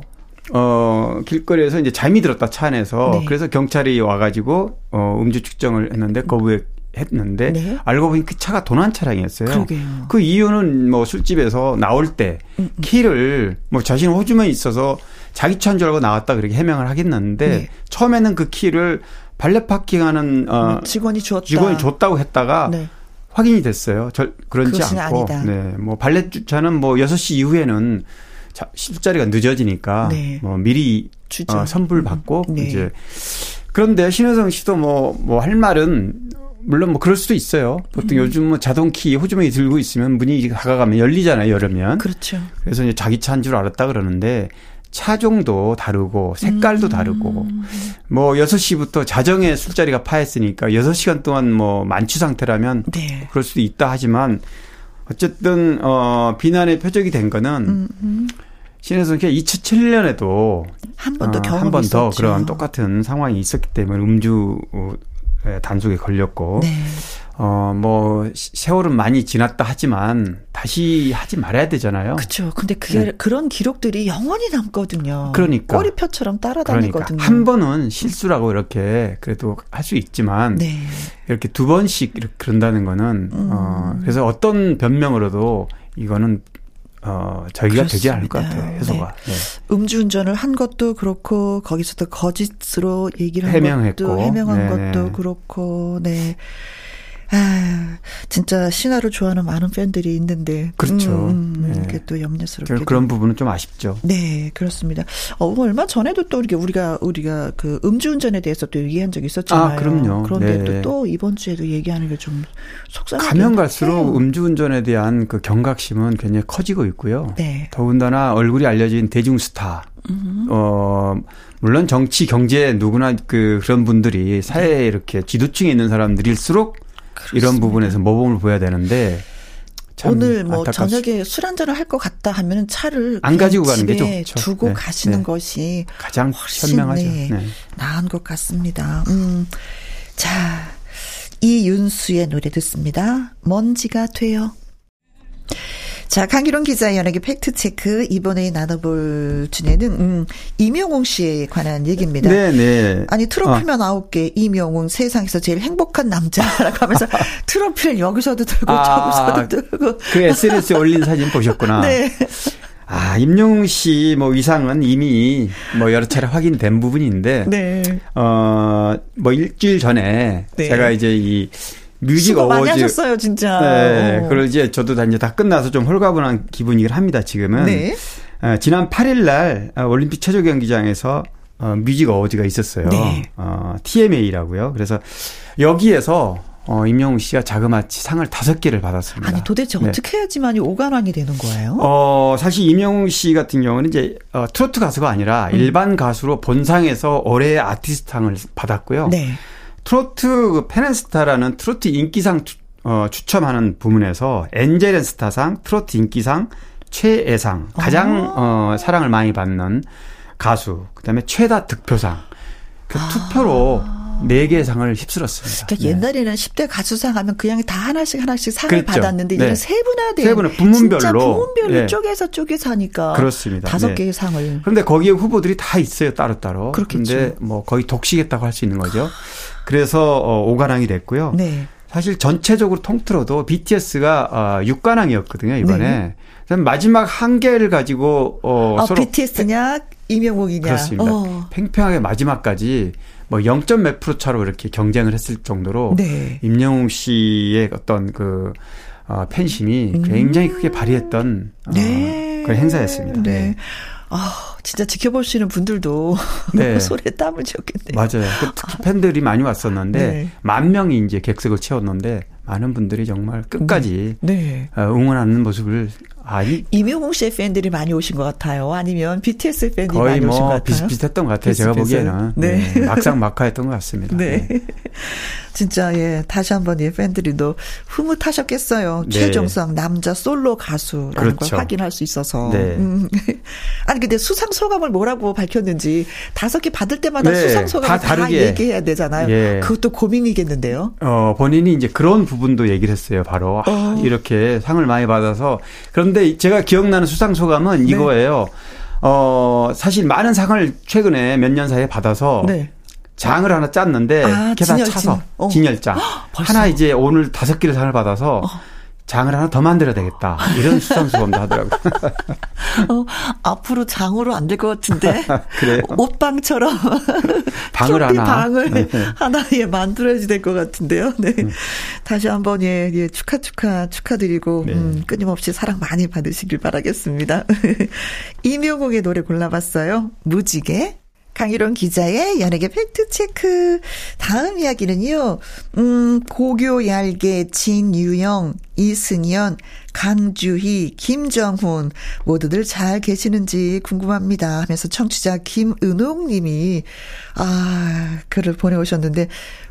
어, 길거리에서 이제 잠이 들었다 차 안에서 네. 그래서 경찰이 와가지고 어, 음주 측정을 했는데 거부에 했는데 네. 알고 보니 그 차가 도난 차량이었어요. 그러게요. 그 이유는 뭐 술집에서 나올 때 음, 음. 키를 뭐 자신 호주머니 있어서 자기 차인 줄 알고 나왔다 그렇게 해명을 하겠는데 네. 처음에는 그 키를 발레 파킹하는 어 음, 직원이 줬다. 직원이 줬다고 했다가 네. 확인이 됐어요. 절 그런지 않고. 아니다. 네. 뭐 발레 주차는 뭐 6시 이후에는 자, 술자리가 늦어지니까 네. 뭐 미리 어, 선불 받고 네. 이제 그런데 신혜성 씨도 뭐 뭐 할 말은 물론 뭐 그럴 수도 있어요. 보통 음. 요즘 뭐 자동키 호주머니 들고 있으면 문이 다가가면 열리잖아요. 열으면. 그렇죠. 그래서 이제 자기 차인 줄 알았다 그러는데 차종도 다르고 색깔도 음. 다르고 뭐 6시부터 자정에 술자리가 파했으니까 6시간 동안 뭐 만취 상태라면 네. 그럴 수도 있다 하지만 어쨌든 어 비난의 표적이 된 거는 음, 음. 신혜선 씨가 2007년에도 한 번더 어, 한번 더 그런 똑같은 상황이 있었기 때문에 음주 단속에 걸렸고 네. 어, 뭐, 세월은 많이 지났다 하지만 다시 하지 말아야 되잖아요. 그렇죠. 근데 그게 네. 그런 기록들이 영원히 남거든요. 그러니까. 꼬리표처럼 따라다니거든요. 그러니까. 한 번은 실수라고 이렇게 그래도 할 수 있지만 네. 이렇게 두 번씩 이렇게 그런다는 거는 음. 어, 그래서 어떤 변명으로도 이거는 어, 저희가 되지 않을 것 같아요. 해소가. 네. 네. 음주운전을 한 것도 그렇고 거기서도 거짓으로 얘기를 한 해명했고. 것도 해명한 네 것도 그렇고 네. 아, 진짜 신화를 좋아하는 많은 팬들이 있는데. 그렇죠. 음, 음, 네. 이게 또 염려스럽게. 그런 부분은 좀 아쉽죠. 네, 그렇습니다. 어, 얼마 전에도 또 이렇게 우리가, 우리가 그 음주운전에 대해서 또 얘기한 적이 있었잖아요. 아, 그럼요. 그런데 네. 또, 이번 주에도 얘기하는 게 좀 속상하게. 가면 갈수록 음주운전에 대한 그 경각심은 굉장히 커지고 있고요. 네. 더군다나 얼굴이 알려진 대중 스타. 음. 어, 물론 정치, 경제 누구나 그 그런 분들이 사회에 네. 이렇게 지도층에 있는 사람들일수록 그렇습니다. 이런 부분에서 모범을 보여야 되는데 오늘 뭐 안타깝지. 저녁에 술 한잔을 할 것 같다 하면은 차를 안 가지고 가는 게 좋죠. 두고 네. 가시는 네. 것이 가장 현명하죠. 네. 네. 나은 것 같습니다. 음. 자, 이윤수의 노래 듣습니다. 먼지가 돼요. 자, 강기론 기자의 연예계 팩트체크. 이번에 나눠볼 주제는, 음, 이명웅 씨에 관한 얘기입니다. 네네. 네. 아니, 트로피만 아홉 개, 이명웅 세상에서 제일 행복한 남자라고 하면서 트로피를 여기서도 들고 아, 저기서도 들고. 그 SNS에 올린 사진 보셨구나. 네. 아, 임영웅 씨, 뭐, 위상은 이미, 뭐, 여러 차례 확인된 부분인데, 네. 어, 뭐, 일주일 전에, 네. 제가 이제 이, Music Awards 많이 하셨어요, 진짜. 네. 어. 그걸 이제 저도 다 이제 다 끝나서 좀 홀가분한 기분이긴 합니다, 지금은. 네. 어, 지난 8일 날 어, 올림픽 체조 경기장에서 어, Music Awards가 있었어요. 네. 어, TMA라고요. 그래서 여기에서 어, 임영웅 씨가 자그마치 상을 다섯 개를 받았습니다. 아니, 도대체 네. 어떻게 해야지만이 오관왕이 되는 거예요? 어, 사실 임영웅 씨 같은 경우는 이제, 어, 트로트 가수가 아니라 음. 일반 가수로 본상에서 올해의 아티스트상을 받았고요. 네. 트로트 팬앤스타라는 트로트 인기상 추, 어, 추첨하는 부문에서 엔젤앤스타상, 트로트 인기상, 최애상, 가장 아. 어, 사랑을 많이 받는 가수, 그다음에 최다 득표상. 그 아. 투표로 네 개의 상을 휩쓸었습니다. 그러니까 네. 옛날에는 10대 가수상 하면 그냥 다 하나씩 하나씩 상을 그랬죠. 받았는데 네. 세분화된 세분화 부문별로 진짜 부문별로 네. 쪼개서 쪼개서 하니까 그렇습니다. 다섯 네. 개의 상을. 그런데 거기에 후보들이 다 있어요 따로 따로. 그렇겠죠. 근데 뭐 거의 독식했다고 할 수 있는 거죠. 그래서 어, 5관왕이 됐고요. 네. 사실 전체적으로 통틀어도 BTS가 어, 6관왕이었거든요, 이번에. 네. 마지막 한 개를 가지고 어 아, 서로 BTS냐 이명웅이냐. 그렇습니다. 어. 팽팽하게 마지막까지 뭐 0점 몇 프로 차로 이렇게 경쟁을 했을 정도로 네. 임영웅 씨의 어떤 그 어, 팬심이 음. 굉장히 크게 발휘했던 어, 네. 그런 행사였습니다. 네. 네. 아, 진짜 지켜보시는 분들도 네. 손에 땀을 쥐었겠네요. 맞아요. 그 특히 팬들이 많이 왔었는데 네. 만 명이 이제 객석을 채웠는데 많은 분들이 정말 끝까지 네. 어, 응원하는 모습을 아니 이명웅 씨의 팬들이 많이 오신 것 같아요. 아니면 BTS 팬들이 많이 뭐 오신 것 같아요. 비슷 비슷했던 것 같아요. 비슷비슷. 제가 보기에는 네. 네. 막상 막하였던 것 같습니다. 네. 네. 진짜 예 다시 한번 예 팬들이 도 흐뭇하셨겠어요. 네. 최종성 남자 솔로 가수라는 그렇죠. 걸 확인할 수 있어서. 네. 음. 아니 근데 수상 소감을 뭐라고 밝혔는지 다섯 개 받을 때마다 네. 수상 소감을 다, 다 얘기해야 되잖아요. 예. 그것도 고민이겠는데요. 어 본인이 이제 그런 부분도 얘기를 했어요. 바로 아, 어. 이렇게 상을 많이 받아서 그런데 제가 기억나는 수상 소감은 네. 이거예요. 어 사실 많은 상을 최근에 몇 년 사이에 받아서. 네. 장을 하나 짰는데 아, 진열, 차서 어. 진열장 하나 이제 오늘 다섯 개를 상을 받아서 어. 장을 하나 더 만들어야 되겠다 이런 수상소감도 하더라고요. 어, 앞으로 장으로 안 될 것 같은데 그래요? 옷방처럼 방을 하나 방을 네. 하나 예 만들어야지 될 것 같은데요. 네 음. 다시 한 번 예, 예 축하 축하 축하드리고 네. 음, 끊임없이 사랑 많이 받으시길 바라겠습니다. 이명옥의 노래 골라봤어요. 무지개 강희론 기자의 연예계 팩트체크. 다음 이야기는요, 음, 고교 얄개 진유영, 이승연, 강주희, 김정훈, 모두들 잘 계시는지 궁금합니다. 하면서 청취자 김은옥 님이, 아, 글을 보내오셨는데,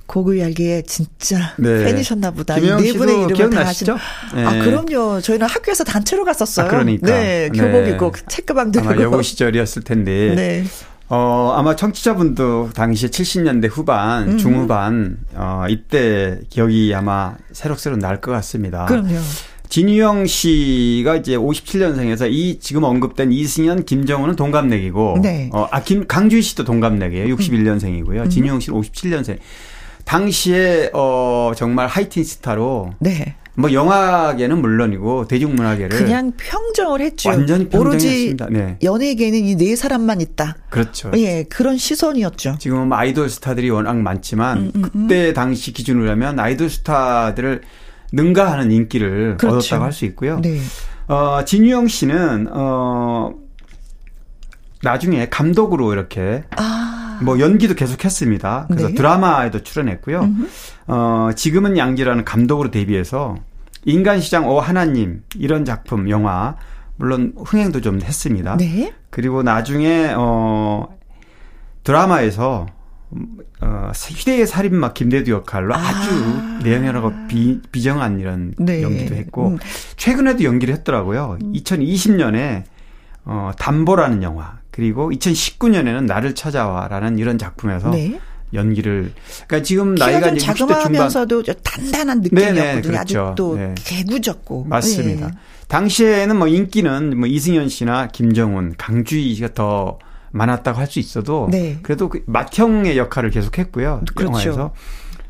고교 얄개 진짜 네. 팬이셨나 보다. 네 분의 이름을 기억나시죠? 다 네. 아, 그럼요. 저희는 학교에서 단체로 갔었어요. 아, 그러니까. 네, 교복 네. 입고 체크방 들고. 아마 여고 시절이었을 텐데. 네. 어, 아마 청취자분도 당시에 70년대 후반, 음. 중후반, 어, 이때 기억이 아마 새록새록 날 것 같습니다. 그럼요. 진유영 씨가 이제 57년생에서 이 지금 언급된 이승현, 김정은은 동갑내기고, 네. 어, 아, 김, 강주희 씨도 동갑내기예요. 61년생이고요. 음. 진유영 씨는 57년생. 당시에, 어, 정말 하이틴 스타로. 네. 뭐 영화계는 물론이고 대중문화계를 그냥 평정을 했죠. 완전히 평정했습니다. 네. 연예계는 이 네 사람만 있다. 그렇죠. 예, 그런 시선이었죠. 지금 뭐 아이돌 스타들이 워낙 많지만 음, 음, 음. 그때 당시 기준으로 하면 아이돌 스타들을 능가하는 인기를 그렇죠. 얻었다고 할 수 있고요. 네. 어, 진유영 씨는 어 나중에 감독으로 이렇게 아. 뭐 연기도 계속 했습니다. 그래서 네. 드라마에도 출연했고요. 음흠. 어, 지금은 양지라는 감독으로 데뷔해서 인간시장 오 하나님 이런 작품 영화 물론 흥행도 좀 했습니다. 네. 그리고 나중에 어 드라마에서 어, 휴대의 살인마 김대두 역할로 아. 주 내연하고 비, 비정한 이런 네. 연기도 했고 음. 최근에도 연기를 했더라고요. 음. 2020년에 어 담보라는 영화 그리고 2019년에는 나를 찾아와라는 이런 작품에서 네. 연기를 그러니까 지금 나이가 이제 60대 중반면서도 단단한 느낌이었거든요. 그렇죠. 아직도 네. 개구졌고 맞습니다. 네. 당시에는 뭐 인기는 뭐 이승현 씨나 김정훈, 강주희 씨가 더 많았다고 할 수 있어도 네. 그래도 그 맏형의 역할을 계속했고요. 그렇죠. 영화에서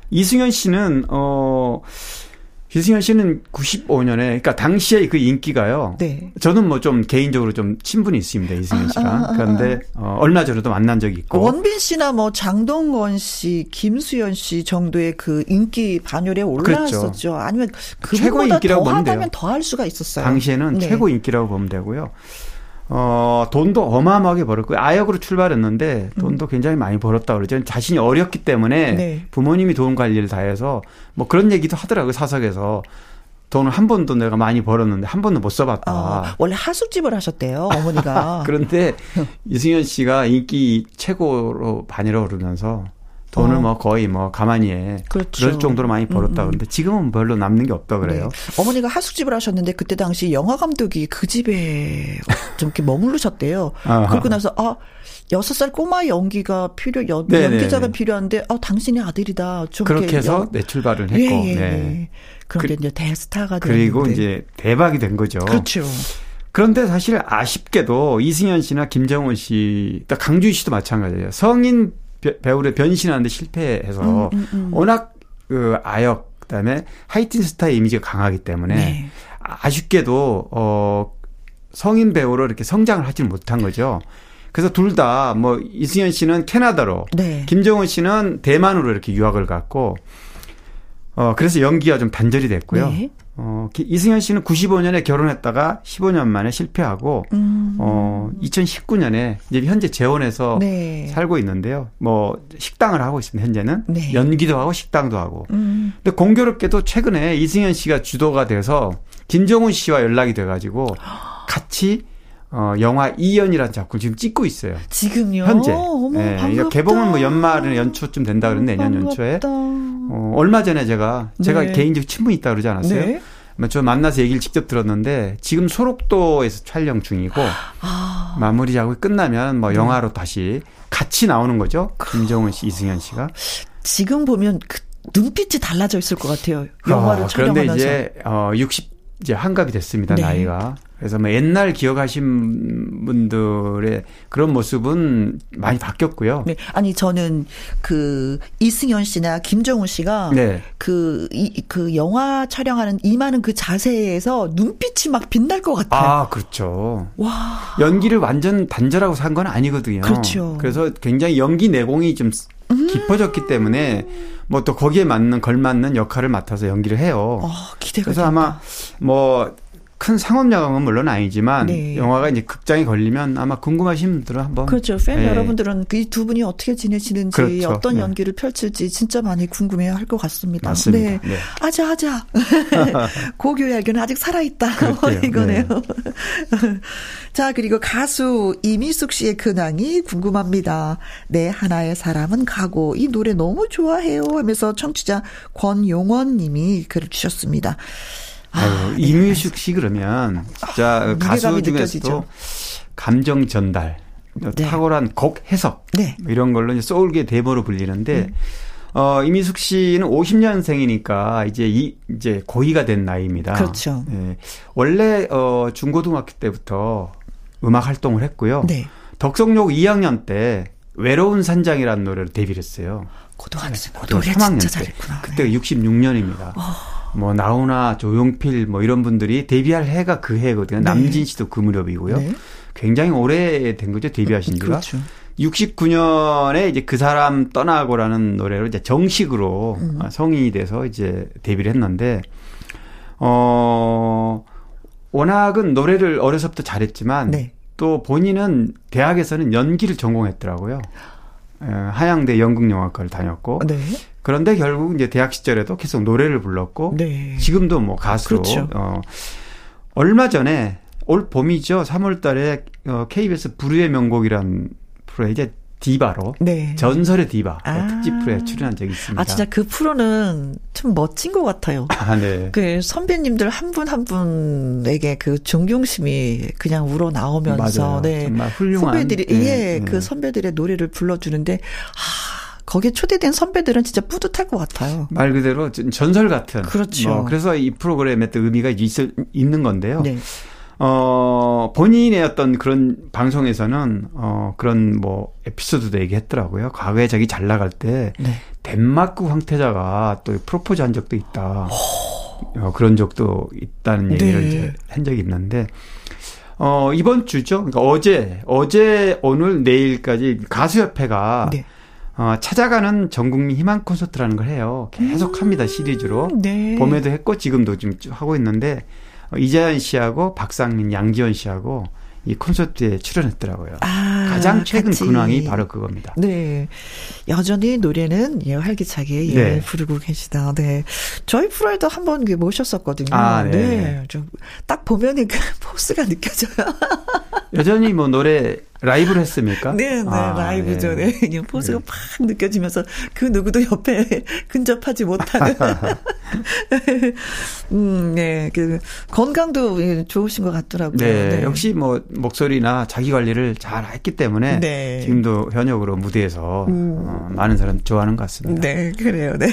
이승현 씨는 어 기승현 씨는 95년에 그러니까 당시에 그 인기가요. 네. 저는 뭐 좀 개인적으로 좀 친분이 있습니다 이승현 씨랑. 아, 아, 아, 그런데 어, 얼마 전에도 만난 적이 있고. 원빈 씨나 뭐 장동건 씨, 김수현 씨 정도의 그 인기 반열에 올라왔었죠. 그렇죠. 아니면 최고 인기라고 보면 돼요. 더할 수가 있었어요. 당시에는 네. 최고 인기라고 보면 되고요. 어, 돈도 어마어마하게 벌었고요. 아역으로 출발했는데 돈도 음. 굉장히 많이 벌었다 그러죠. 자신이 어렸기 때문에 네. 부모님이 돈 관리를 다 해서 뭐 그런 얘기도 하더라고요. 사석에서. 돈을 한 번도 내가 많이 벌었는데 한 번도 못 써봤다. 아, 원래 하숙집을 하셨대요, 어머니가. 그런데 이승현 씨가 인기 최고로 반이라 오르면서 돈을 어. 뭐 거의 뭐 가만히 해. 그렇죠. 그럴 정도로 많이 벌었다 음, 음. 그런데 지금은 별로 남는 게 없다 그래요. 네. 어머니가 하숙집을 하셨는데 그때 당시 영화 감독이 그 집에 좀 이렇게 머무르셨대요. 그러고 나서 아 여섯 살 꼬마 연기가 필요 연, 네, 네, 네. 필요한데 아 당신의 아들이다. 좀 그렇게 해서 연... 내 출발을 했고. 예, 예. 네. 그런데 그, 이제 대스타가 그리고 됐는데. 이제 대박이 된 거죠. 그렇죠. 그런데 사실 아쉽게도 이승현 씨나 김정은 씨, 강주희 씨도 마찬가지예요. 성인 배우를 변신하는데 실패해서 음, 음, 음. 워낙 그 아역 그다음에 하이틴 스타의 이미지가 강하기 때문에 네. 아쉽게도 어 성인 배우로 이렇게 성장을 하지는 못한 거죠. 그래서 둘 다 뭐 이승현 씨는 캐나다로 네. 김정은 씨는 대만으로 이렇게 유학을 갔고 어 그래서 연기가 좀 단절이 됐고요. 네. 어, 이승현 씨는 95년에 결혼했다가 15년 만에 실패하고, 음. 어, 2019년에 이제 현재 재원에서 네. 살고 있는데요. 뭐, 식당을 하고 있습니다, 현재는. 네. 연기도 하고 식당도 하고. 음. 근데 공교롭게도 최근에 이승현 씨가 주도가 돼서 김정훈 씨와 연락이 돼가지고 같이 어, 영화 이연이라는 작품 지금 찍고 있어요. 지금요? 현재. 어머, 네, 반갑다. 개봉은 뭐 연말에 연초쯤 된다 그러는데 내년 연초에. 어, 얼마 전에 제가 제가 네. 개인적 친분이 있다 그러지 않았어요? 네. 뭐저 만나서 얘기를 직접 들었는데 지금 소록도에서 촬영 중이고 아. 마무리 작업이 끝나면 뭐 네. 영화로 다시 같이 나오는 거죠. 김정은 씨, 이승현 씨가. 지금 보면 그 눈빛이 달라져 있을 것 같아요. 영화를 어, 촬영하면서. 그런데 이제 어 60 이제 한갑이 됐습니다. 네. 나이가. 그래서 뭐 옛날 기억하신 분들의 그런 모습은 많이 바뀌었고요. 네. 아니 저는 그 이승현 씨나 김정훈 씨가 네. 그, 이, 그 영화 촬영하는 임하는 그 자세에서 눈빛이 막 빛날 것 같아요. 아, 그렇죠. 와. 연기를 완전 단절하고 산 건 아니거든요. 그렇죠. 그래서 굉장히 연기 내공이 좀 음. 깊어졌기 때문에 뭐 또 거기에 맞는 걸맞는 역할을 맡아서 연기를 해요. 어, 기대가 그래서 된다. 아마 뭐 큰 상업 영화은 물론 아니지만 네. 영화가 이제 극장에 걸리면 아마 궁금하신 분들은 한번 그렇죠. 팬 네. 여러분들은 그두 분이 어떻게 지내시는지 그렇죠. 어떤 네. 연기를 펼칠지 진짜 많이 궁금해할 것 같습니다. 맞습니다. 네. 네. 아자 아자. 고교야교는 아직 살아 있다. 이거네요. 네. 자 그리고 가수 이미숙 씨의 근황이 궁금합니다. 네 하나의 사람은 가고 이 노래 너무 좋아해요 하면서 청취자 권용원님이 글을 주셨습니다. 아유, 아, 이뮤숙 씨 그러면 진짜 아, 가수 중에서도 감정 전달 네. 탁월한 곡 해석 네. 뭐 이런 걸로 이제 소울계 대보로 불리는데 음. 어, 이미숙 씨는 50년생이니까 이제 이 이제 고의가 된 나이입니다. 그렇죠. 예. 원래 어 중고등학교 때부터 음악 활동을 했고요. 네. 덕성역 2학년 때 외로운 산장이라는 노래를 데뷔를 했어요. 고등학생 네, 고등학교 3학년 때. 잘했구나. 그때가 네. 66년입니다. 어. 뭐 나훈아, 조용필 뭐 이런 분들이 데뷔할 해가 그 해거든요. 네. 남진 씨도 그 무렵이고요. 네. 굉장히 오래된 거죠 데뷔하신 지가. 그렇죠. 69년에 이제 그 사람 떠나고라는 노래로 이제 정식으로 음. 성인이 돼서 이제 데뷔를 했는데 어 워낙은 노래를 어려서부터 잘했지만 네. 또 본인은 대학에서는 연기를 전공했더라고요. 하양대 연극영화과를 다녔고 네. 그런데 결국 이제 대학 시절에도 계속 노래를 불렀고 네. 지금도 뭐 가수로 그렇죠. 어 얼마 전에 올 봄이죠. 3월 달에 어 KBS 불후의 명곡이란 프로에 이제 디바로 네. 전설의 디바 아. 특집 프로에 출연한 적이 있습니다. 아 진짜 그 프로는 참 멋진 것 같아요. 아, 네. 그 선배님들 한 분한 한 분에게 그 존경심이 그냥 우러 나오면서. 네. 정말 훌륭한 선배들이 네. 예, 네. 그 선배들의 노래를 불러주는데 아 거기에 초대된 선배들은 진짜 뿌듯할 것 같아요. 말 그대로 전설 같은. 그렇죠. 뭐 그래서 이 프로그램에 또 의미가 있, 있는 건데요. 네. 어, 본인의 어떤 그런 방송에서는, 어, 그런 뭐, 에피소드도 얘기했더라고요. 과거에 자기 잘 나갈 때, 네. 덴마크 황태자가 또 프로포즈 한 적도 있다. 어, 그런 적도 있다는 얘기를 네. 이제 한 적이 있는데, 어, 이번 주죠. 그러니까 어제, 어제, 오늘, 내일까지 가수협회가, 네. 어, 찾아가는 전국민 희망 콘서트라는 걸 해요. 계속 음, 합니다, 시리즈로. 네. 봄에도 했고, 지금도 지금 하고 있는데, 어, 이자연 씨하고 박상민, 양지원 씨하고 이 콘서트에 출연했더라고요. 아, 가장 최근 같이. 근황이 바로 그겁니다. 네. 여전히 노래는 예, 활기차게 예, 네. 부르고 계시다. 네. 저희 프로에도 한번 모셨었거든요. 아, 네. 네. 좀 딱 보면은 그 포스가 느껴져요. 여전히 뭐 노래 라이브를 했습니까? 네, 네, 아, 라이브죠. 네. 네. 포스가 네. 팍 느껴지면서 그 누구도 옆에 근접하지 못하는. 음, 네. 그 건강도 예, 좋으신 것 같더라고요. 네, 네. 역시 뭐 목소리나 자기 관리를 잘 했기 때문에 네. 지금도 현역으로 무대에서 음. 어, 많은 사람 좋아하는 것 같습니다. 네, 그래요. 네.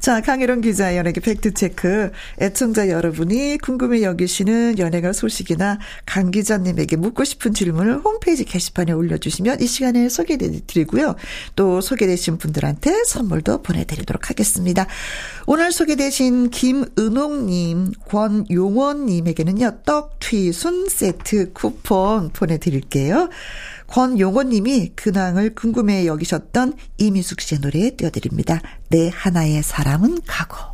자, 강혜론 기자 연예계 팩트 체크. 애청자 여러분이 궁금해 여기시는 연예가 소식이나 강 기자님에게 묻고 싶은 질문을 홈페이지 게시판에 올려주시면 이 시간에 소개해드리고요. 또 소개되신 분들한테 선물도 보내드리도록 하겠습니다. 오늘 소개되신 김은옥님, 권용원님에게는요, 떡, 튀 순 세트 쿠폰 보내드릴게요. 권용원님이 근황을 궁금해 여기셨던 이미숙 씨의 노래 띄워드립니다. 내 하나의 사람은 가고.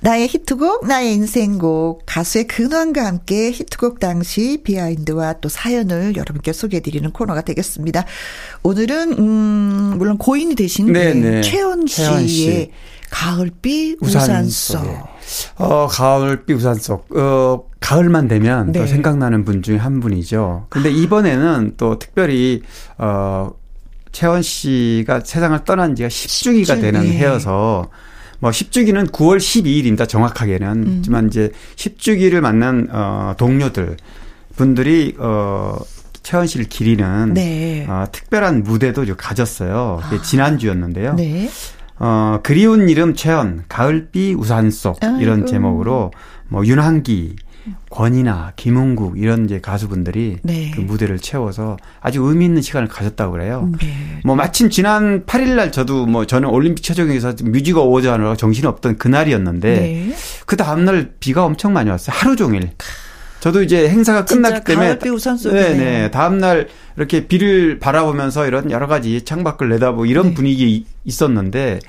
나의 히트곡, 나의 인생곡, 가수의 근황과 함께 히트곡 당시 비하인드와 또 사연을 여러분께 소개해드리는 코너가 되겠습니다. 오늘은, 음, 물론 고인이 되신 네, 네. 최원 씨의 씨. 가을비 우산, 속. 어, 가을비 우산 속. 어, 가을만 되면 네. 또 생각나는 분 중에 한 분이죠. 근데 이번에는 또 특별히, 어, 채원 씨가 세상을 떠난 지가 10주기가 10주, 되는 네. 해여서 뭐 10주기는 9월 12일입니다. 정확하게는. 음. 하지만 이제 10주기를 만난 어 동료들 분들이 어 최원 씨를 기리는 네. 어, 특별한 무대도 가졌어요. 아. 지난주였는데요. 네. 어, 그리운 이름 최원, 가을비 우산 속 이런 아이고. 제목으로 뭐 윤한기, 권이나 김은국 이런 이제 가수분들이 네. 그 무대를 채워서 아주 의미 있는 시간을 가졌다고 그래요. 네. 뭐 마침 지난 8일 날 저도 뭐 저는 올림픽 최종에서 뮤직 어워즈 하느라 정신이 없던 그날이었는데 네. 그 다음 날 비가 엄청 많이 왔어요. 하루 종일. 저도 이제 행사가 끝났기 때문에 네 네 다음 날 이렇게 비를 바라보면서 이런 여러 가지 창밖을 내다보고 이런 네. 분위기 있었는데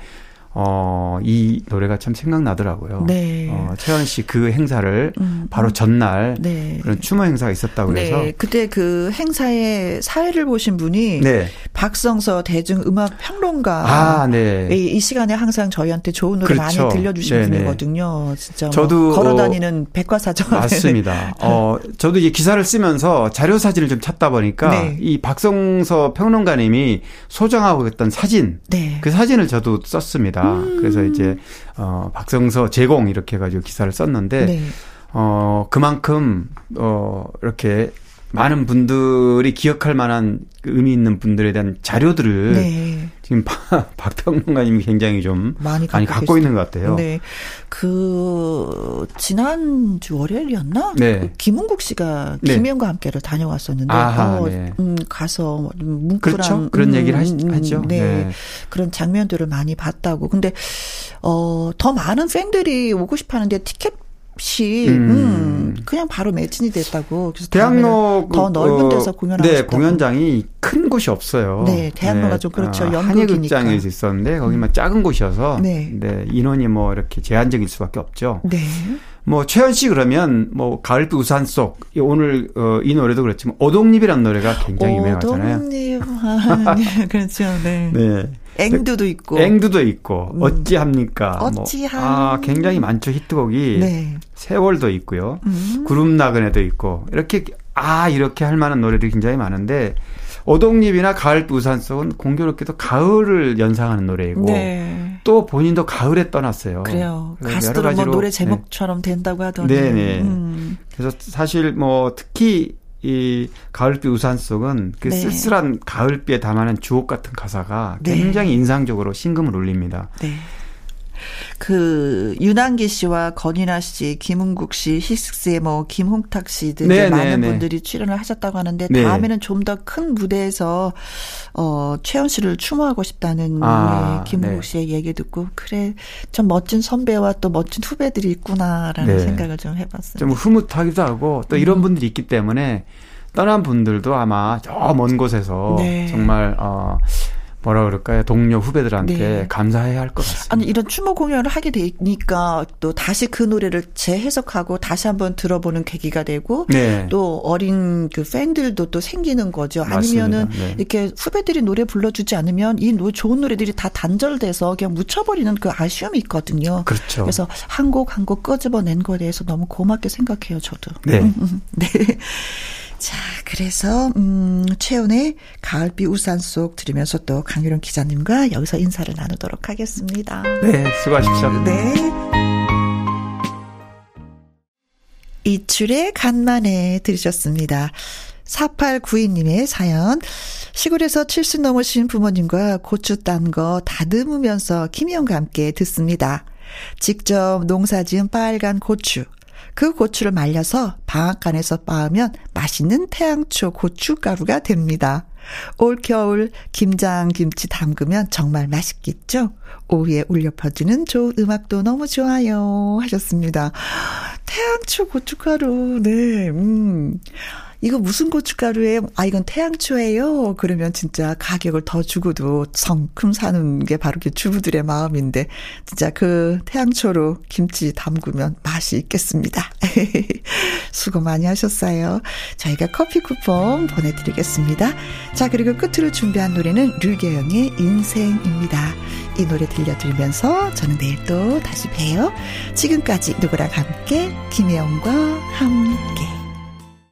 어, 이 노래가 참 생각나더라고요. 네. 어, 채연 씨 그 행사를 음. 바로 전날 네. 그런 추모 행사가 있었다고 그래서 네. 그때 그 행사의 사회를 보신 분이 네. 박성서 대중음악 평론가 아, 네. 이, 이, 시간에 항상 저희한테 좋은 노래 그렇죠. 많이 들려주신 분이거든요. 진짜 뭐 저도 뭐 걸어다니는 백과사전 맞습니다. 어, 저도 이제 기사를 쓰면서 자료 사진을 좀 찾다 보니까 네. 이 박성서 평론가님이 소장하고 있던 사진 네. 그 사진을 저도 썼습니다. 음. 그래서 이제 어 박성서 제공 이렇게 해 가지고 기사를 썼는데 네. 어 그만큼 어 이렇게 많은 분들이 기억할 만한 그 의미 있는 분들에 대한 자료들을 네. 지금 박평론가님이 굉장히 좀 많이 갖고, 많이 갖고 있는 것 같아요. 네. 그 지난주 월요일이었나? 네. 그 김은국 씨가 네. 김혜영과 함께를 다녀왔었는데 아하, 어, 네. 음, 가서 뭉클한 그렇죠? 그런 음, 얘기를 하시, 음, 하죠. 네. 네. 그런 장면들을 많이 봤다고. 근데 어, 더 많은 팬들이 오고 싶어 하는데 티켓 없이 음. 음. 그냥 바로 매진이 됐다고. 그래서 대학로 더 넓은 데서 어, 공연하고 네, 싶다고. 공연장이 큰 곳이 없어요. 네, 대학로가 네. 좀 그렇죠. 아, 한예극장에 있었는데 거기만 음. 작은 곳이어서 네. 네, 인원이 뭐 이렇게 제한적일 수밖에 없죠. 네. 뭐 최현 씨 그러면 뭐 가을빛 우산 속 오늘 어, 이 노래도 그렇지만 오동잎이라는 노래가 굉장히 유명하잖아요. 오동잎 아, 네, 그렇죠. 네. 네. 앵두도 있고. 앵두도 있고. 음. 어찌합니까? 뭐. 어찌함. 뭐, 아, 굉장히 많죠. 히트곡이. 네. 세월도 있고요. 음. 구름 나그네도 있고. 이렇게, 아, 이렇게 할 만한 노래들이 굉장히 많은데, 오동잎이나 가을 우산 속은 공교롭게도 가을을 연상하는 노래이고 네. 또 본인도 가을에 떠났어요. 그래요. 가수들은 뭐 노래 제목처럼 네. 된다고 하더니. 네네. 음. 그래서 사실 뭐 특히 이 가을비 우산 속은 그 네. 쓸쓸한 가을비에 담아낸 주옥 같은 가사가 네. 굉장히 인상적으로 신금을 울립니다. 네. 그 윤한기 씨와 건인아 씨, 김은국 씨, 히스스의 뭐 김홍탁 씨들 네, 네, 많은 네, 분들이 출연을 하셨다고 하는데 네. 다음에는 좀 더 큰 무대에서 어 최연 씨를 추모하고 싶다는 아, 네, 김은국 씨의 얘기 듣고 그래 좀 멋진 선배와 또 멋진 후배들이 있구나라는 생각을 좀 해봤어요. 좀 흐뭇하기도 하고 또 이런 음. 분들이 있기 때문에 떠난 분들도 아마 저 먼 곳에서 정말 어. 뭐라 그럴까요? 동료 후배들한테 네. 감사해야 할 것 같습니다. 아니 이런 추모 공연을 하게 되니까 또 다시 그 노래를 재해석하고 다시 한번 들어보는 계기가 되고 네. 또 어린 그 팬들도 또 생기는 거죠. 아니면은 네. 이렇게 후배들이 노래 불러주지 않으면 이 좋은 노래들이 다 단절돼서 그냥 묻혀버리는 그 아쉬움이 있거든요. 그렇죠. 그래서 한 곡 한곡 끄집어낸 거에 대해서 너무 고맙게 생각해요. 저도. 네. 네. 자, 그래서 음, 최연의 가을비 우산 속 들으면서 또 강유령 기자님과 여기서 인사를 나누도록 하겠습니다. 네, 수고하십시오. 네. 이출의 간만에 들으셨습니다. 4892님의 사연. 시골에서 70 넘으신 부모님과 고추 딴 거 다듬으면서 김희영과 함께 듣습니다. 직접 농사 지은 빨간 고추. 그 고추를 말려서 방앗간에서 빻으면 맛있는 태양초 고춧가루가 됩니다. 올 겨울 김장 김치 담그면 정말 맛있겠죠? 오후에 울려 퍼지는 좋은 음악도 너무 좋아요. 하셨습니다. 태양초 고춧가루, 네, 음. 이거 무슨 고춧가루예요? 아, 이건 태양초예요. 그러면 진짜 가격을 더 주고도 성큼 사는 게 바로 그 주부들의 마음인데, 진짜 그 태양초로 김치 담그면 맛이 있겠습니다. 수고 많이 하셨어요. 저희가 커피 쿠폰 보내드리겠습니다. 자, 그리고 끝으로 준비한 노래는 류계영의 인생입니다. 이 노래 들려드리면서 저는 내일 또 다시 봬요. 지금까지 누구랑 함께, 김혜영과 함께.